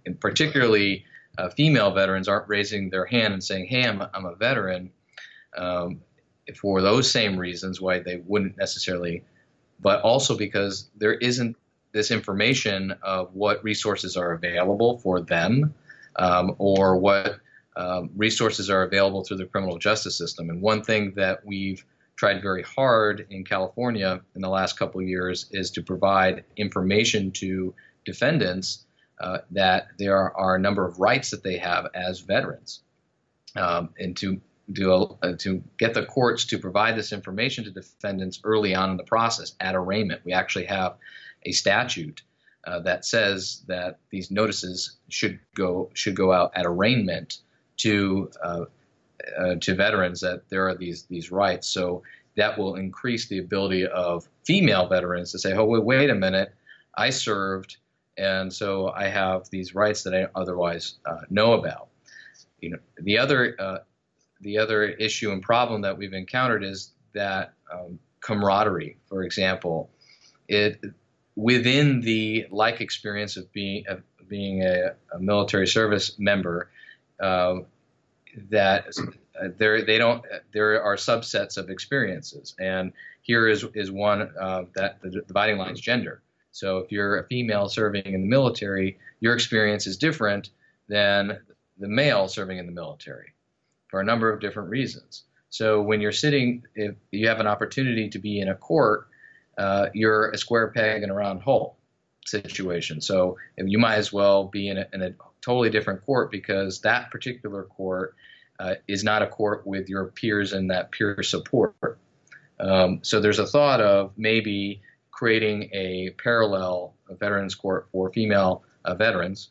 and particularly, uh, female veterans aren't raising their hand and saying, "Hey, I'm a, I'm a veteran," um, for those same reasons why they wouldn't necessarily, but also because there isn't this information of what resources are available for them um, or what um, resources are available through the criminal justice system. And one thing that we've tried very hard in California in the last couple years is to provide information to defendants uh, that there are, are, a number of rights that they have as veterans, um, and to do uh, to get the courts to provide this information to defendants early on in the process at arraignment. We actually have a statute uh, that says that these notices should go should go out at arraignment to uh, uh, to veterans that there are these these rights. So that will increase the ability of female veterans to say, "Oh, wait, wait a minute, I served, and so I have these rights that I otherwise uh, know about." You know, the other the other issue and problem that we've encountered is that um, camaraderie, for example, it within the like experience of being of being a, a military service member. Uh, that uh, there they don't there are subsets of experiences, and here is is one uh, that the dividing line is gender. So if you're a female serving in the military, your experience is different than the male serving in the military for a number of different reasons. So when you're sitting, if you have an opportunity to be in a court, uh, you're a square peg in a round hole situation. So you might as well be in a, in a totally different court because that particular court uh, is not a court with your peers and that peer support. Um, so there's a thought of maybe creating a parallel veterans court for female uh, veterans.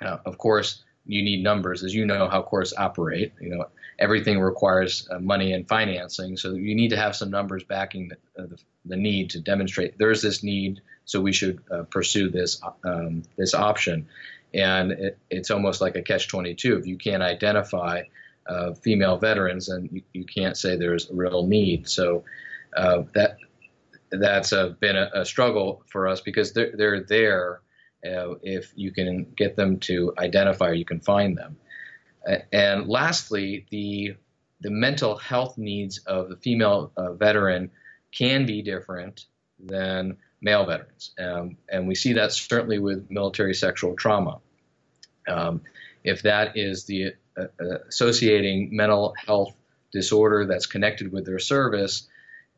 Of course, you need numbers, as you know how courts operate. You know everything requires uh, money and financing, so you need to have some numbers backing the, uh, the, the need to demonstrate there is this need, so we should uh, pursue this um, this option. And it, it's almost like a catch-22. If you can't identify uh, female veterans, and you, you, can't say there's a real need. So uh, that that's been a, a, struggle for us because they're, they're there uh, if you can get them to identify or you can find them. and lastly, the the mental health needs of the female uh, veteran can be different than male veterans, um, and we see that certainly with military sexual trauma. Um, if that is the uh, uh associating mental health disorder that's connected with their service,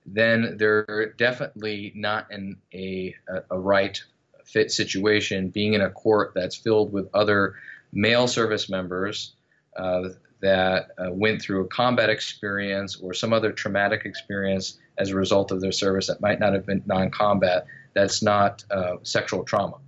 then they're definitely not in a, a, right fit situation, being in a court that's filled with other male service members uh, that uh, went through a combat experience or some other traumatic experience as a result of their service that might not have been non combat, that's not uh, sexual trauma.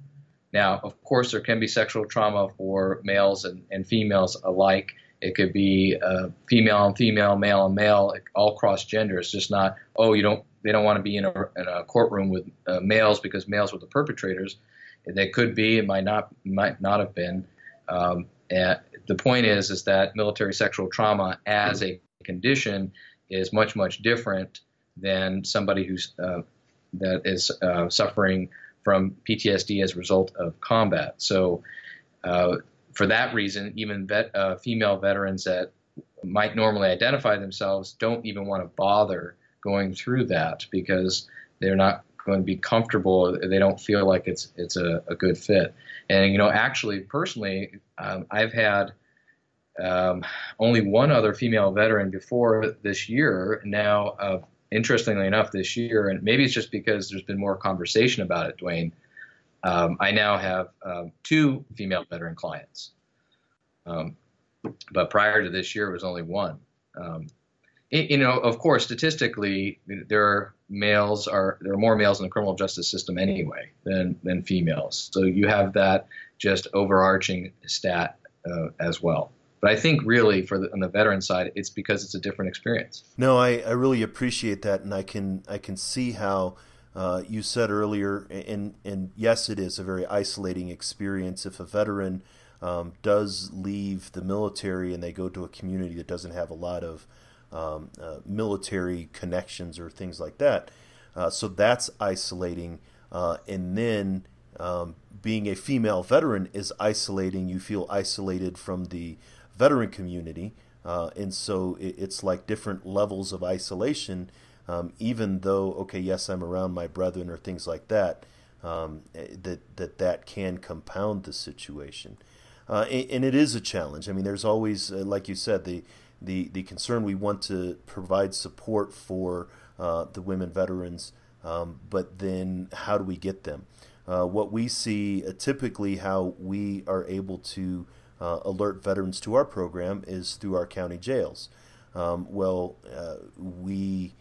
Now, of course, there can be sexual trauma for males and, and females alike. It could be uh, female and female, male and male, all cross gender. It's just not, oh, you don't they don't want to be in a, in a courtroom with uh, males because males were the perpetrators. They could be, it might not, might not have been. Um, the point is, is that military sexual trauma as a condition is much, much different than somebody who's uh, that is uh, suffering from PTSD as a result of combat. So, uh, for that reason, even vet, uh, female veterans that might normally identify themselves don't even want to bother going through that because they're not going to be comfortable. They don't feel like it's it's a, a good fit. And you know, actually, personally, um, I've had um, only one other female veteran before this year. Now, uh, interestingly enough, this year, and maybe it's just because there's been more conversation about it, Duane. Um, I now have um, two female veteran clients. Um, but prior to this year, it was only one. You know, of course, statistically, there are males are there are more males in the criminal justice system anyway than than females. So you have that just overarching stat uh, as well. But I think really for the, on the veteran side, it's because it's a different experience. No, I, I really appreciate that, and I can I can see how uh, you said earlier, and and yes, it is a very isolating experience if a veteran um, does leave the military and they go to a community that doesn't have a lot of um, uh, military connections or things like that. Uh, so that's isolating. Uh, and then um, being a female veteran is isolating. You feel isolated from the veteran community. Uh, and so it, it's like different levels of isolation, um, even though, okay, yes, I'm around my brethren or things like that, um, eh, that, that that can compound the situation. Uh, and, and, it is a challenge. I mean, there's always, uh, like you said, the the, the concern we want to provide support for uh, the women veterans, um, but then how do we get them? Uh, what we see uh, typically how we are able to uh, alert veterans to our program is through our county jails. Um, well, uh, we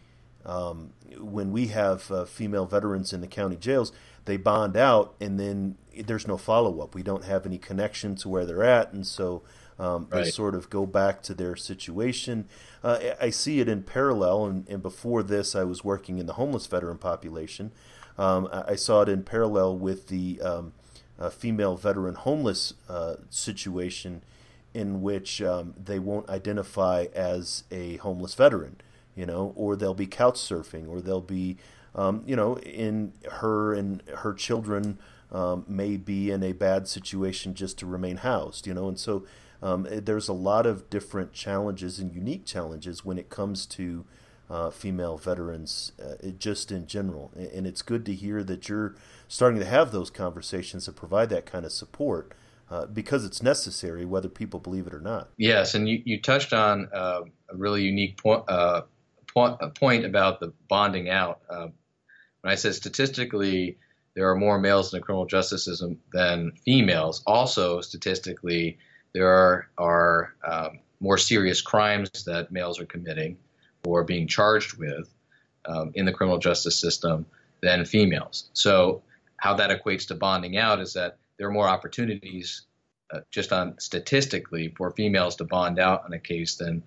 um, when we have uh, female veterans in the county jails, they bond out, and then there's no follow up. We don't have any connection to where they're at, and so um, right. They sort of go back to their situation. Uh, I see it in parallel, and, and, before this, I was working in the homeless veteran population. Um, I saw it in parallel with the um, uh, female veteran homeless uh, situation, in which um, they won't identify as a homeless veteran, you know, or they'll be couch surfing, or they'll be, um, you know, in her and her children. Um, may be in a bad situation just to remain housed, you know, and so um, eh, there's a lot of different challenges and unique challenges when it comes to uh, female veterans, uh, just in general. And it's good to hear that you're starting to have those conversations and provide that kind of support. Uh, because it's necessary, whether people believe it or not. Yes, and you, you touched on uh, a really unique point, uh, point, point about the bonding out. Uh, when I said statistically, there are more males in the criminal justice system than females. Also, statistically, there are, are um, more serious crimes that males are committing or being charged with um, in the criminal justice system than females. So, how that equates to bonding out is that there are more opportunities uh, just on statistically for females to bond out in a case than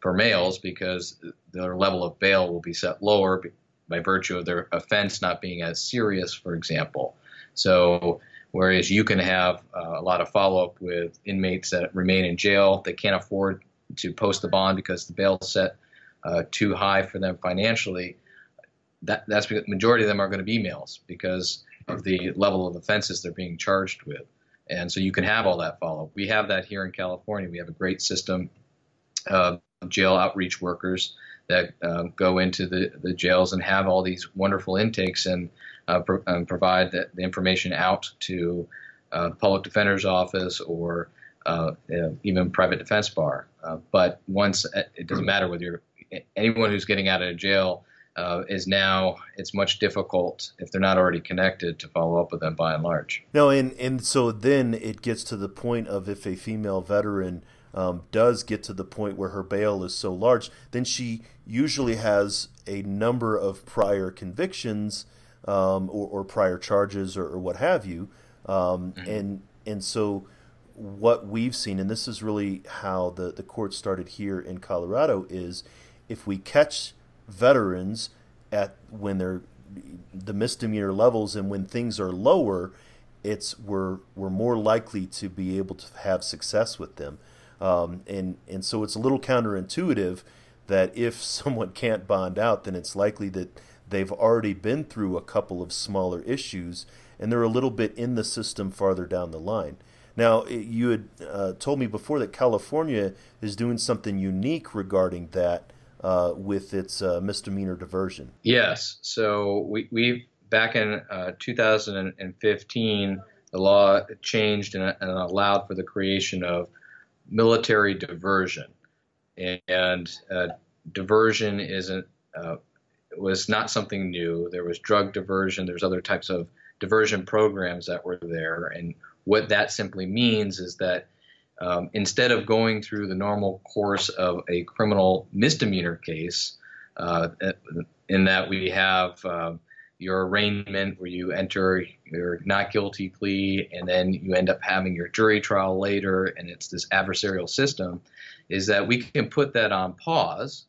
for males because their level of bail will be set lower by virtue of their offense not being as serious, for example. So, whereas you can have uh, a lot of follow up with inmates that remain in jail, they can't afford to post the bond because the bail set uh, too high for them financially. That, that's because the majority of them are going to be males because of the level of offenses they're being charged with. And so you can have all that follow up. We have that here in California. We have a great system of jail outreach workers that uh, go into the, the jails and have all these wonderful intakes and, uh, pro- and provide the, the, information out to uh, the public defender's office or uh, even private defense bar. Uh, but once uh, it doesn't matter whether you're anyone who's getting out of jail uh, is now it's much difficult if they're not already connected to follow up with them by and large. No, and and so then it gets to the point of if a female veteran um, does get to the point where her bail is so large, then she usually has a number of prior convictions um, or, or, prior charges or, or, what have you, um, mm-hmm. and and so what we've seen, and this is really how the the court started here in Colorado, is if we catch veterans at when they're the misdemeanor levels and when things are lower, it's we're we're more likely to be able to have success with them, um, and and so it's a little counterintuitive that if [LAUGHS] someone can't bond out, then it's likely that they've already been through a couple of smaller issues and they're a little bit in the system farther down the line. Now, you had uh, told me before that California is doing something unique regarding that uh, with its uh, misdemeanor diversion. Yes. So we, we back in uh, 2015, the law changed and, and, allowed for the creation of military diversion, and uh, diversion isn't uh, was not something new. There was drug diversion. There's other types of diversion programs that were there, and what that simply means is that um, instead of going through the normal course of a criminal misdemeanor case, uh, in that we have uh, your arraignment where you enter your not guilty plea and then you end up having your jury trial later, and it's this adversarial system, is that we can put that on pause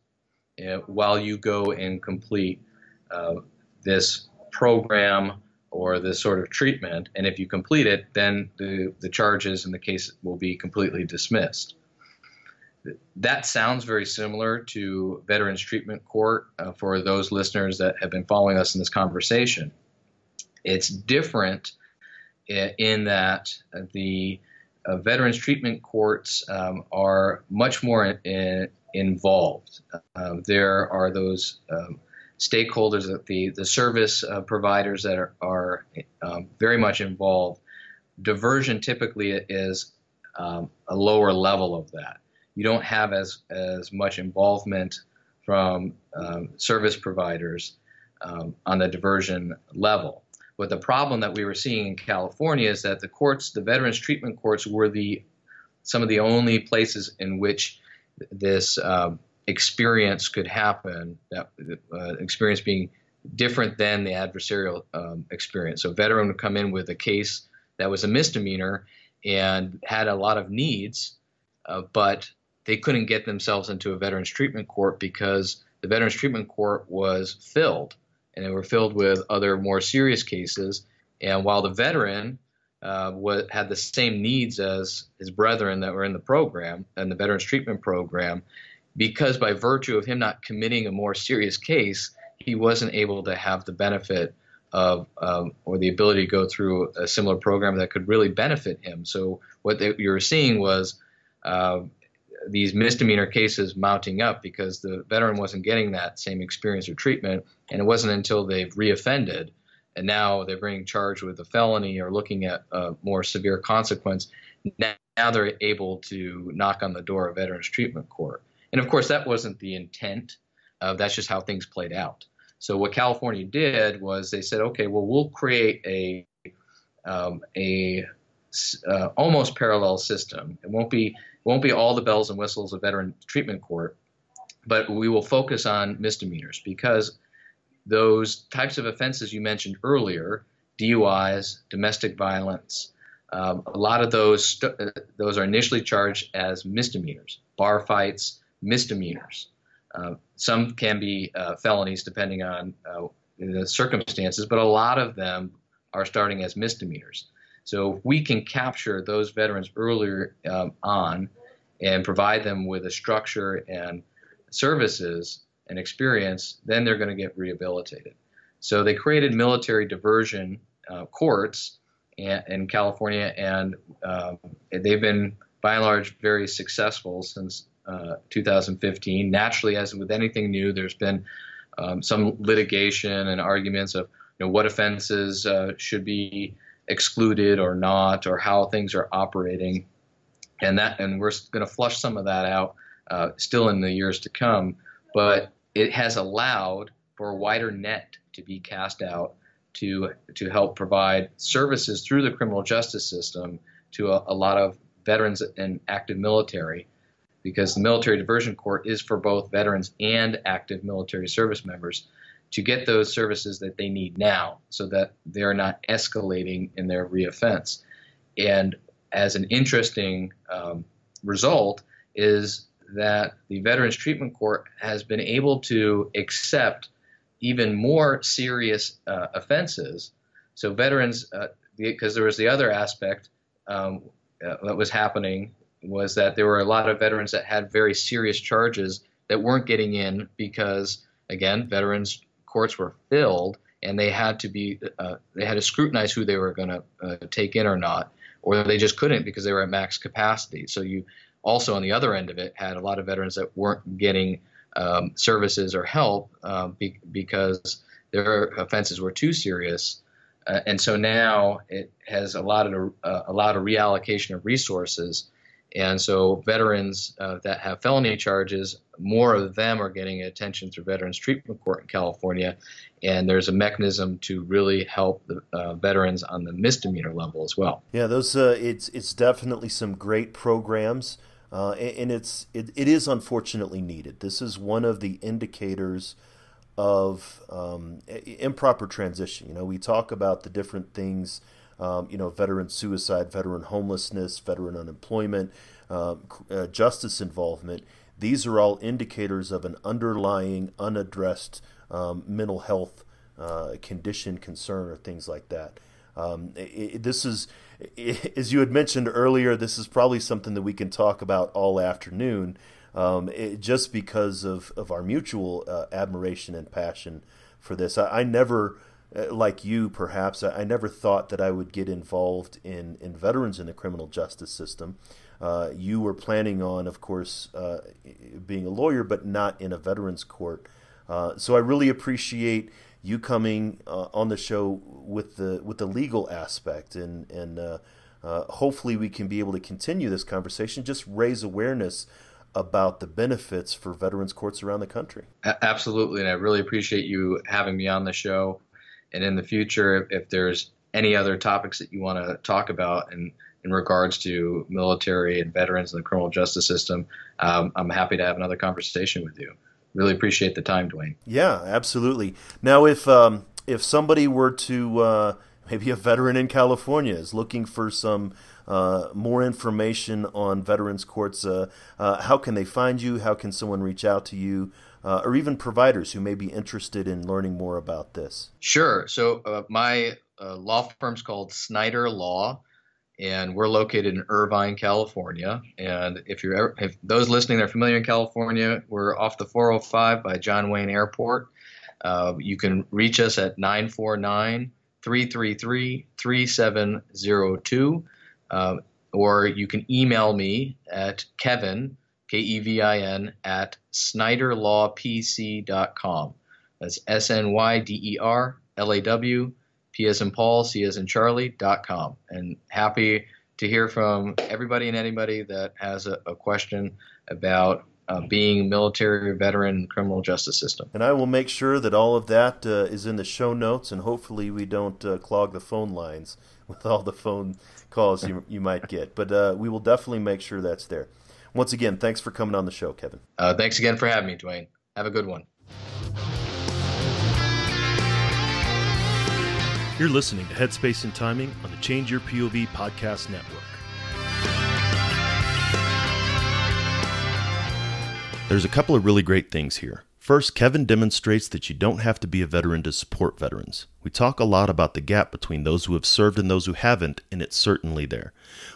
while you go and complete uh, this program or this sort of treatment. And if you complete it, then the, the charges in the case will be completely dismissed. That sounds very similar to Veterans Treatment Court uh, for those listeners that have been following us in this conversation. It's different in that the uh, Veterans Treatment Courts um, are much more in, in, involved. Um, there are those um, stakeholders, the the service uh, providers that are, are um, very much involved. Diversion typically is um, a lower level of that. You don't have as as much involvement from um, service providers um, on the diversion level. But the problem that we were seeing in California is that the courts, the veterans treatment courts, were the some of the only places in which this um, experience could happen, that uh, experience being different than the adversarial um, experience. So, a veteran would come in with a case that was a misdemeanor and had a lot of needs, uh, but they couldn't get themselves into a veterans treatment court because the veterans treatment court was filled, and they were filled with other more serious cases. And while the veteran uh, what, had the same needs as his brethren that were in the program and the veterans treatment program, because by virtue of him not committing a more serious case, he wasn't able to have the benefit of um, or the ability to go through a similar program that could really benefit him. So what they, you were seeing was uh, these misdemeanor cases mounting up because the veteran wasn't getting that same experience or treatment, and it wasn't until they've reoffended and now they're being charged with a felony or looking at a more severe consequence. Now, now they're able to knock on the door of Veterans Treatment Court. And of course, that wasn't the intent. Uh, that's just how things played out. So what California did was they said, okay, well, we'll create a um, a uh, almost parallel system. It won't be won't be all the bells and whistles of veteran treatment court, but we will focus on misdemeanors because those types of offenses you mentioned earlier, DUIs, domestic violence, um, a lot of those st- uh, those are initially charged as misdemeanors, bar fights, misdemeanors. Uh, some can be uh, felonies depending on uh, the circumstances, but a lot of them are starting as misdemeanors. So if we can capture those veterans earlier um, on and provide them with a structure and services and experience, then they're going to get rehabilitated. So they created military diversion uh, courts in, California, and um, they've been by and large very successful since uh, 2015. Naturally, as with anything new, there's been um, some litigation and arguments of you know, what offenses uh, should be excluded or not, or how things are operating, and that and we're going to flush some of that out uh, still in the years to come. But it has allowed for a wider net to be cast out to to help provide services through the criminal justice system to a, a lot of veterans and active military because the military diversion court is for both veterans and active military service members to get those services that they need now so that they're not escalating in their reoffense. And as an interesting um, result is that the Veterans Treatment Court has been able to accept even more serious uh, offenses. So veterans, because uh, there was the other aspect um, uh, that was happening was that there were a lot of veterans that had very serious charges that weren't getting in because, again, veterans courts were filled and they had to be uh, they had to scrutinize who they were going to uh, take in or not, or they just couldn't because they were at max capacity. So you also on the other end of it had a lot of veterans that weren't getting um, services or help uh, be, because their offenses were too serious. Uh, and so now it has allowed a, uh, allowed a lot of reallocation of resources and so, veterans uh, that have felony charges, more of them are getting attention through Veterans Treatment Court in California. And there's a mechanism to really help the uh, veterans on the misdemeanor level as well. Yeah, those uh, it's it's definitely some great programs, uh, and it's it, it is unfortunately needed. This is one of the indicators of um, improper transition. You know, we talk about the different things um, you know, veteran suicide, veteran homelessness, veteran unemployment, uh, uh, justice involvement. These are all indicators of an underlying, unaddressed um, mental health uh, condition, concern, or things like that. Um, it, this is, it, as you had mentioned earlier, this is probably something that we can talk about all afternoon, um, just because of, of our mutual uh, admiration and passion for this. I, I never uh, like you, perhaps, I, I, never thought that I would get involved in, in veterans in the criminal justice system. Uh, you were planning on, of course, uh, being a lawyer, but not in a veterans court. Uh, so I really appreciate you coming uh, on the show with the with the legal aspect, and and uh, hopefully we can be able to continue this conversation. Just raise awareness about the benefits for veterans courts around the country. Absolutely, and I really appreciate you having me on the show and in the future, if, if there's any other topics that you want to talk about in, in regards to military and veterans and the criminal justice system, um, I'm happy to have another conversation with you. Really appreciate the time, Duane. Yeah, absolutely. Now, if um, if somebody were to uh, maybe a veteran in California is looking for some uh, more information on veterans courts, uh, uh how can they find you? How can someone reach out to you? uh, or even providers who may be interested in learning more about this? Sure. So, uh, my uh, law firm's called Snyder Law, and we're located in Irvine, California. And if you're ever, if those listening are familiar in California, we're off the 405 by John Wayne Airport. Uh, you can reach us at 949 333 3702. Uh, or you can email me at kevin K E V I N, at SnyderLawPC.com. That's S N Y D E R L A W P is in Paul, C is in Charlie.com. And happy to hear from everybody and anybody that has a, a question about uh, being military veteran criminal justice system. And I will make sure that all of that uh, is in the show notes, and hopefully we don't uh, clog the phone lines [LAUGHS] with all the phone calls you, you might get. But uh, we will definitely make sure that's there. Once again, thanks for coming on the show, Kevin. Uh, thanks again for having me, Duane. Have a good one. You're listening to Headspace and Timing on the Change Your POV Podcast Network. There's a couple of really great things here. First, Kevin demonstrates that you don't have to be a veteran to support veterans. We talk a lot about the gap between those who have served and those who haven't, and it's certainly there.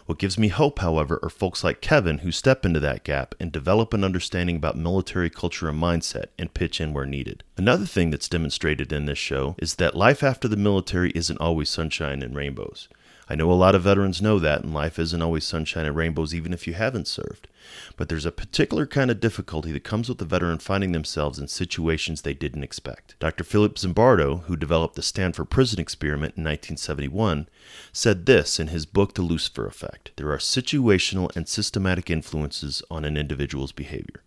What gives me hope, however, are folks like Kevin who step into that gap and develop an understanding about military culture and mindset and pitch in where needed. Another thing that's demonstrated in this show is that life after the military isn't always sunshine and rainbows. I know a lot of veterans know that, and life isn't always sunshine and rainbows even if you haven't served. But there's a particular kind of difficulty that comes with the veteran finding themselves in situations they didn't expect. Dr. Philip Zimbardo, who developed the Stanford Prison Experiment in 1971, said this in his book The Lucifer Effect There are situational and systematic influences on an individual's behavior.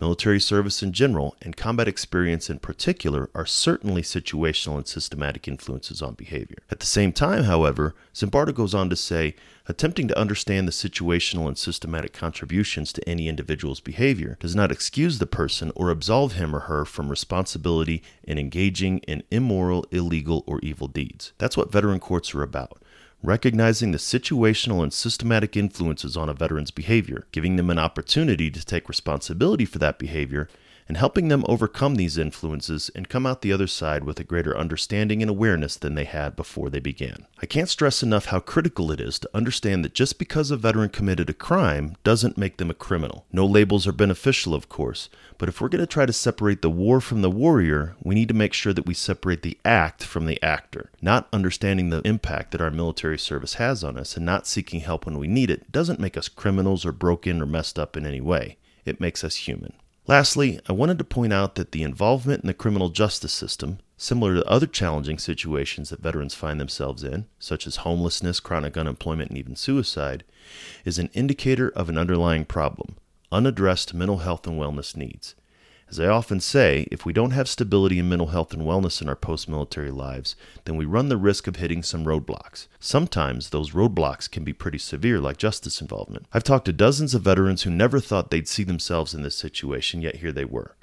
Military service in general and combat experience in particular are certainly situational and systematic influences on behavior. At the same time, however, Zimbardo goes on to say attempting to understand the situational and systematic contributions to any individual's behavior does not excuse the person or absolve him or her from responsibility in engaging in immoral, illegal, or evil deeds. That's what veteran courts are about recognizing the situational and systematic influences on a veteran's behavior, giving them an opportunity to take responsibility for that behavior, and helping them overcome these influences and come out the other side with a greater understanding and awareness than they had before they began. I can't stress enough how critical it is to understand that just because a veteran committed a crime doesn't make them a criminal. No labels are beneficial, of course, but if we're going to try to separate the war from the warrior, we need to make sure that we separate the act from the actor. Not understanding the impact that our military service has on us and not seeking help when we need it doesn't make us criminals or broken or messed up in any way. It makes us human. Lastly, I wanted to point out that the involvement in the criminal justice system, similar to other challenging situations that veterans find themselves in, such as homelessness, chronic unemployment, and even suicide, is an indicator of an underlying problem unaddressed mental health and wellness needs. As I often say, if we don't have stability in mental health and wellness in our post military lives, then we run the risk of hitting some roadblocks. Sometimes those roadblocks can be pretty severe, like justice involvement. I've talked to dozens of veterans who never thought they'd see themselves in this situation, yet here they were.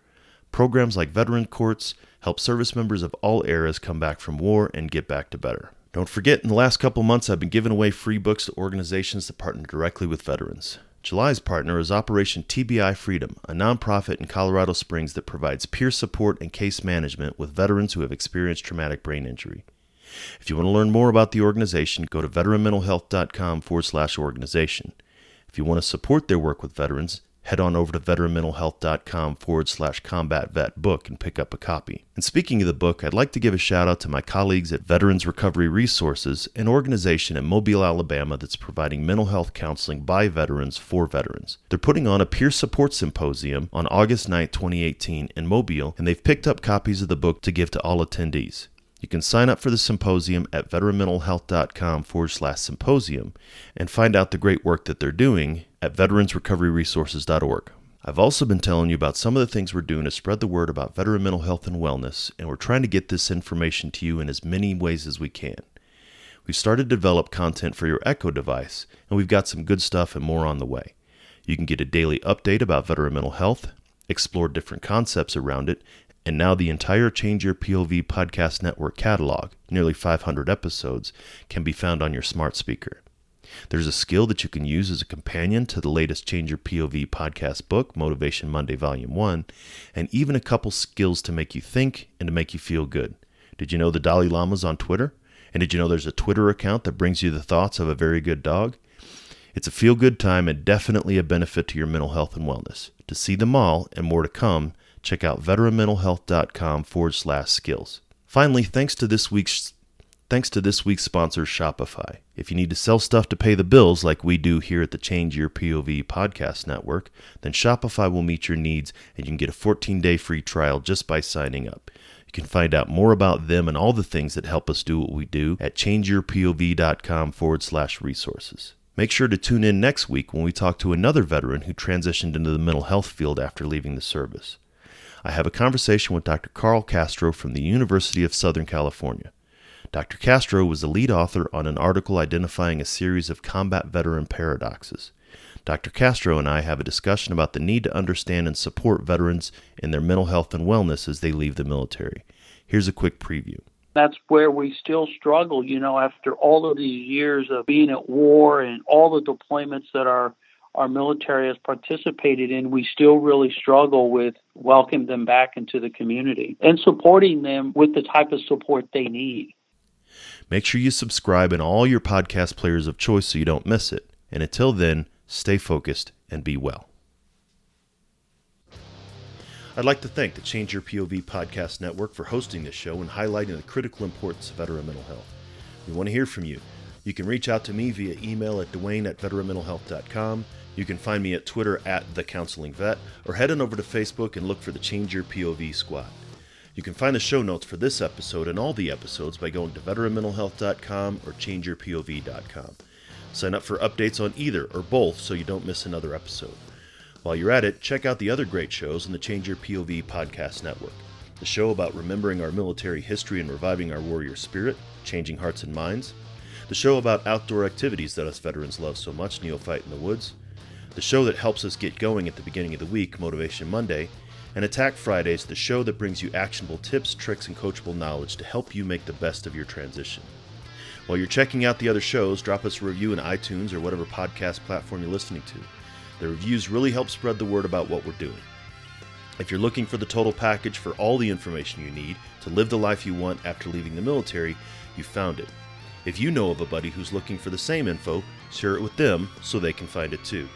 Programs like veteran courts help service members of all eras come back from war and get back to better. Don't forget, in the last couple months, I've been giving away free books to organizations that partner directly with veterans. July's partner is Operation TBI Freedom, a nonprofit in Colorado Springs that provides peer support and case management with veterans who have experienced traumatic brain injury. If you want to learn more about the organization, go to veteranmentalhealth.com forward slash organization. If you want to support their work with veterans, head on over to veteranmentalhealth.com forward slash combat vet book and pick up a copy. And speaking of the book, I'd like to give a shout out to my colleagues at Veterans Recovery Resources, an organization in Mobile, Alabama that's providing mental health counseling by veterans for veterans. They're putting on a peer support symposium on August 9, 2018 in Mobile, and they've picked up copies of the book to give to all attendees. You can sign up for the symposium at veteranmentalhealth.com forward slash symposium and find out the great work that they're doing at veteransrecoveryresources.org. I've also been telling you about some of the things we're doing to spread the word about veteran mental health and wellness, and we're trying to get this information to you in as many ways as we can. We've started to develop content for your Echo device, and we've got some good stuff and more on the way. You can get a daily update about veteran mental health, explore different concepts around it, and now the entire Change Your POV podcast network catalog, nearly 500 episodes, can be found on your smart speaker. There's a skill that you can use as a companion to the latest Change Your POV podcast book, Motivation Monday Volume 1, and even a couple skills to make you think and to make you feel good. Did you know the Dalai Lama's on Twitter? And did you know there's a Twitter account that brings you the thoughts of a very good dog? It's a feel good time and definitely a benefit to your mental health and wellness. To see them all and more to come, check out veteranmentalhealth.com forward slash skills. Finally, thanks to this week's Thanks to this week's sponsor, Shopify. If you need to sell stuff to pay the bills like we do here at the Change Your POV podcast network, then Shopify will meet your needs and you can get a 14 day free trial just by signing up. You can find out more about them and all the things that help us do what we do at changeyourpov.com forward slash resources. Make sure to tune in next week when we talk to another veteran who transitioned into the mental health field after leaving the service. I have a conversation with Dr. Carl Castro from the University of Southern California. Dr. Castro was the lead author on an article identifying a series of combat veteran paradoxes. Dr. Castro and I have a discussion about the need to understand and support veterans in their mental health and wellness as they leave the military. Here's a quick preview. That's where we still struggle, you know, after all of these years of being at war and all the deployments that our our military has participated in, we still really struggle with welcoming them back into the community and supporting them with the type of support they need. Make sure you subscribe in all your podcast players of choice so you don't miss it. And until then, stay focused and be well. I'd like to thank the Change Your POV Podcast Network for hosting this show and highlighting the critical importance of veteran mental health. We want to hear from you. You can reach out to me via email at duane at veteranmentalhealth.com. You can find me at Twitter at The Counseling Vet, or head on over to Facebook and look for the Change Your POV Squad. You can find the show notes for this episode and all the episodes by going to veteranmentalhealth.com or changeyourpov.com. Sign up for updates on either or both so you don't miss another episode. While you're at it, check out the other great shows in the Change Your POV podcast network. The show about remembering our military history and reviving our warrior spirit, changing hearts and minds. The show about outdoor activities that us veterans love so much, Neophyte in the Woods. The show that helps us get going at the beginning of the week, Motivation Monday. And Attack Fridays, the show that brings you actionable tips, tricks, and coachable knowledge to help you make the best of your transition. While you're checking out the other shows, drop us a review in iTunes or whatever podcast platform you're listening to. The reviews really help spread the word about what we're doing. If you're looking for the total package for all the information you need to live the life you want after leaving the military, you found it. If you know of a buddy who's looking for the same info, share it with them so they can find it too.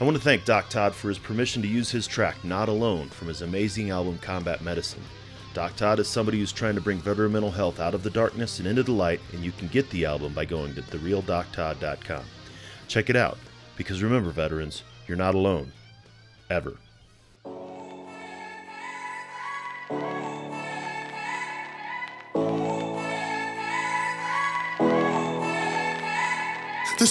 I want to thank Doc Todd for his permission to use his track Not Alone from his amazing album Combat Medicine. Doc Todd is somebody who's trying to bring veteran mental health out of the darkness and into the light, and you can get the album by going to therealdoctodd.com. Check it out. Because remember, veterans, you're not alone. Ever.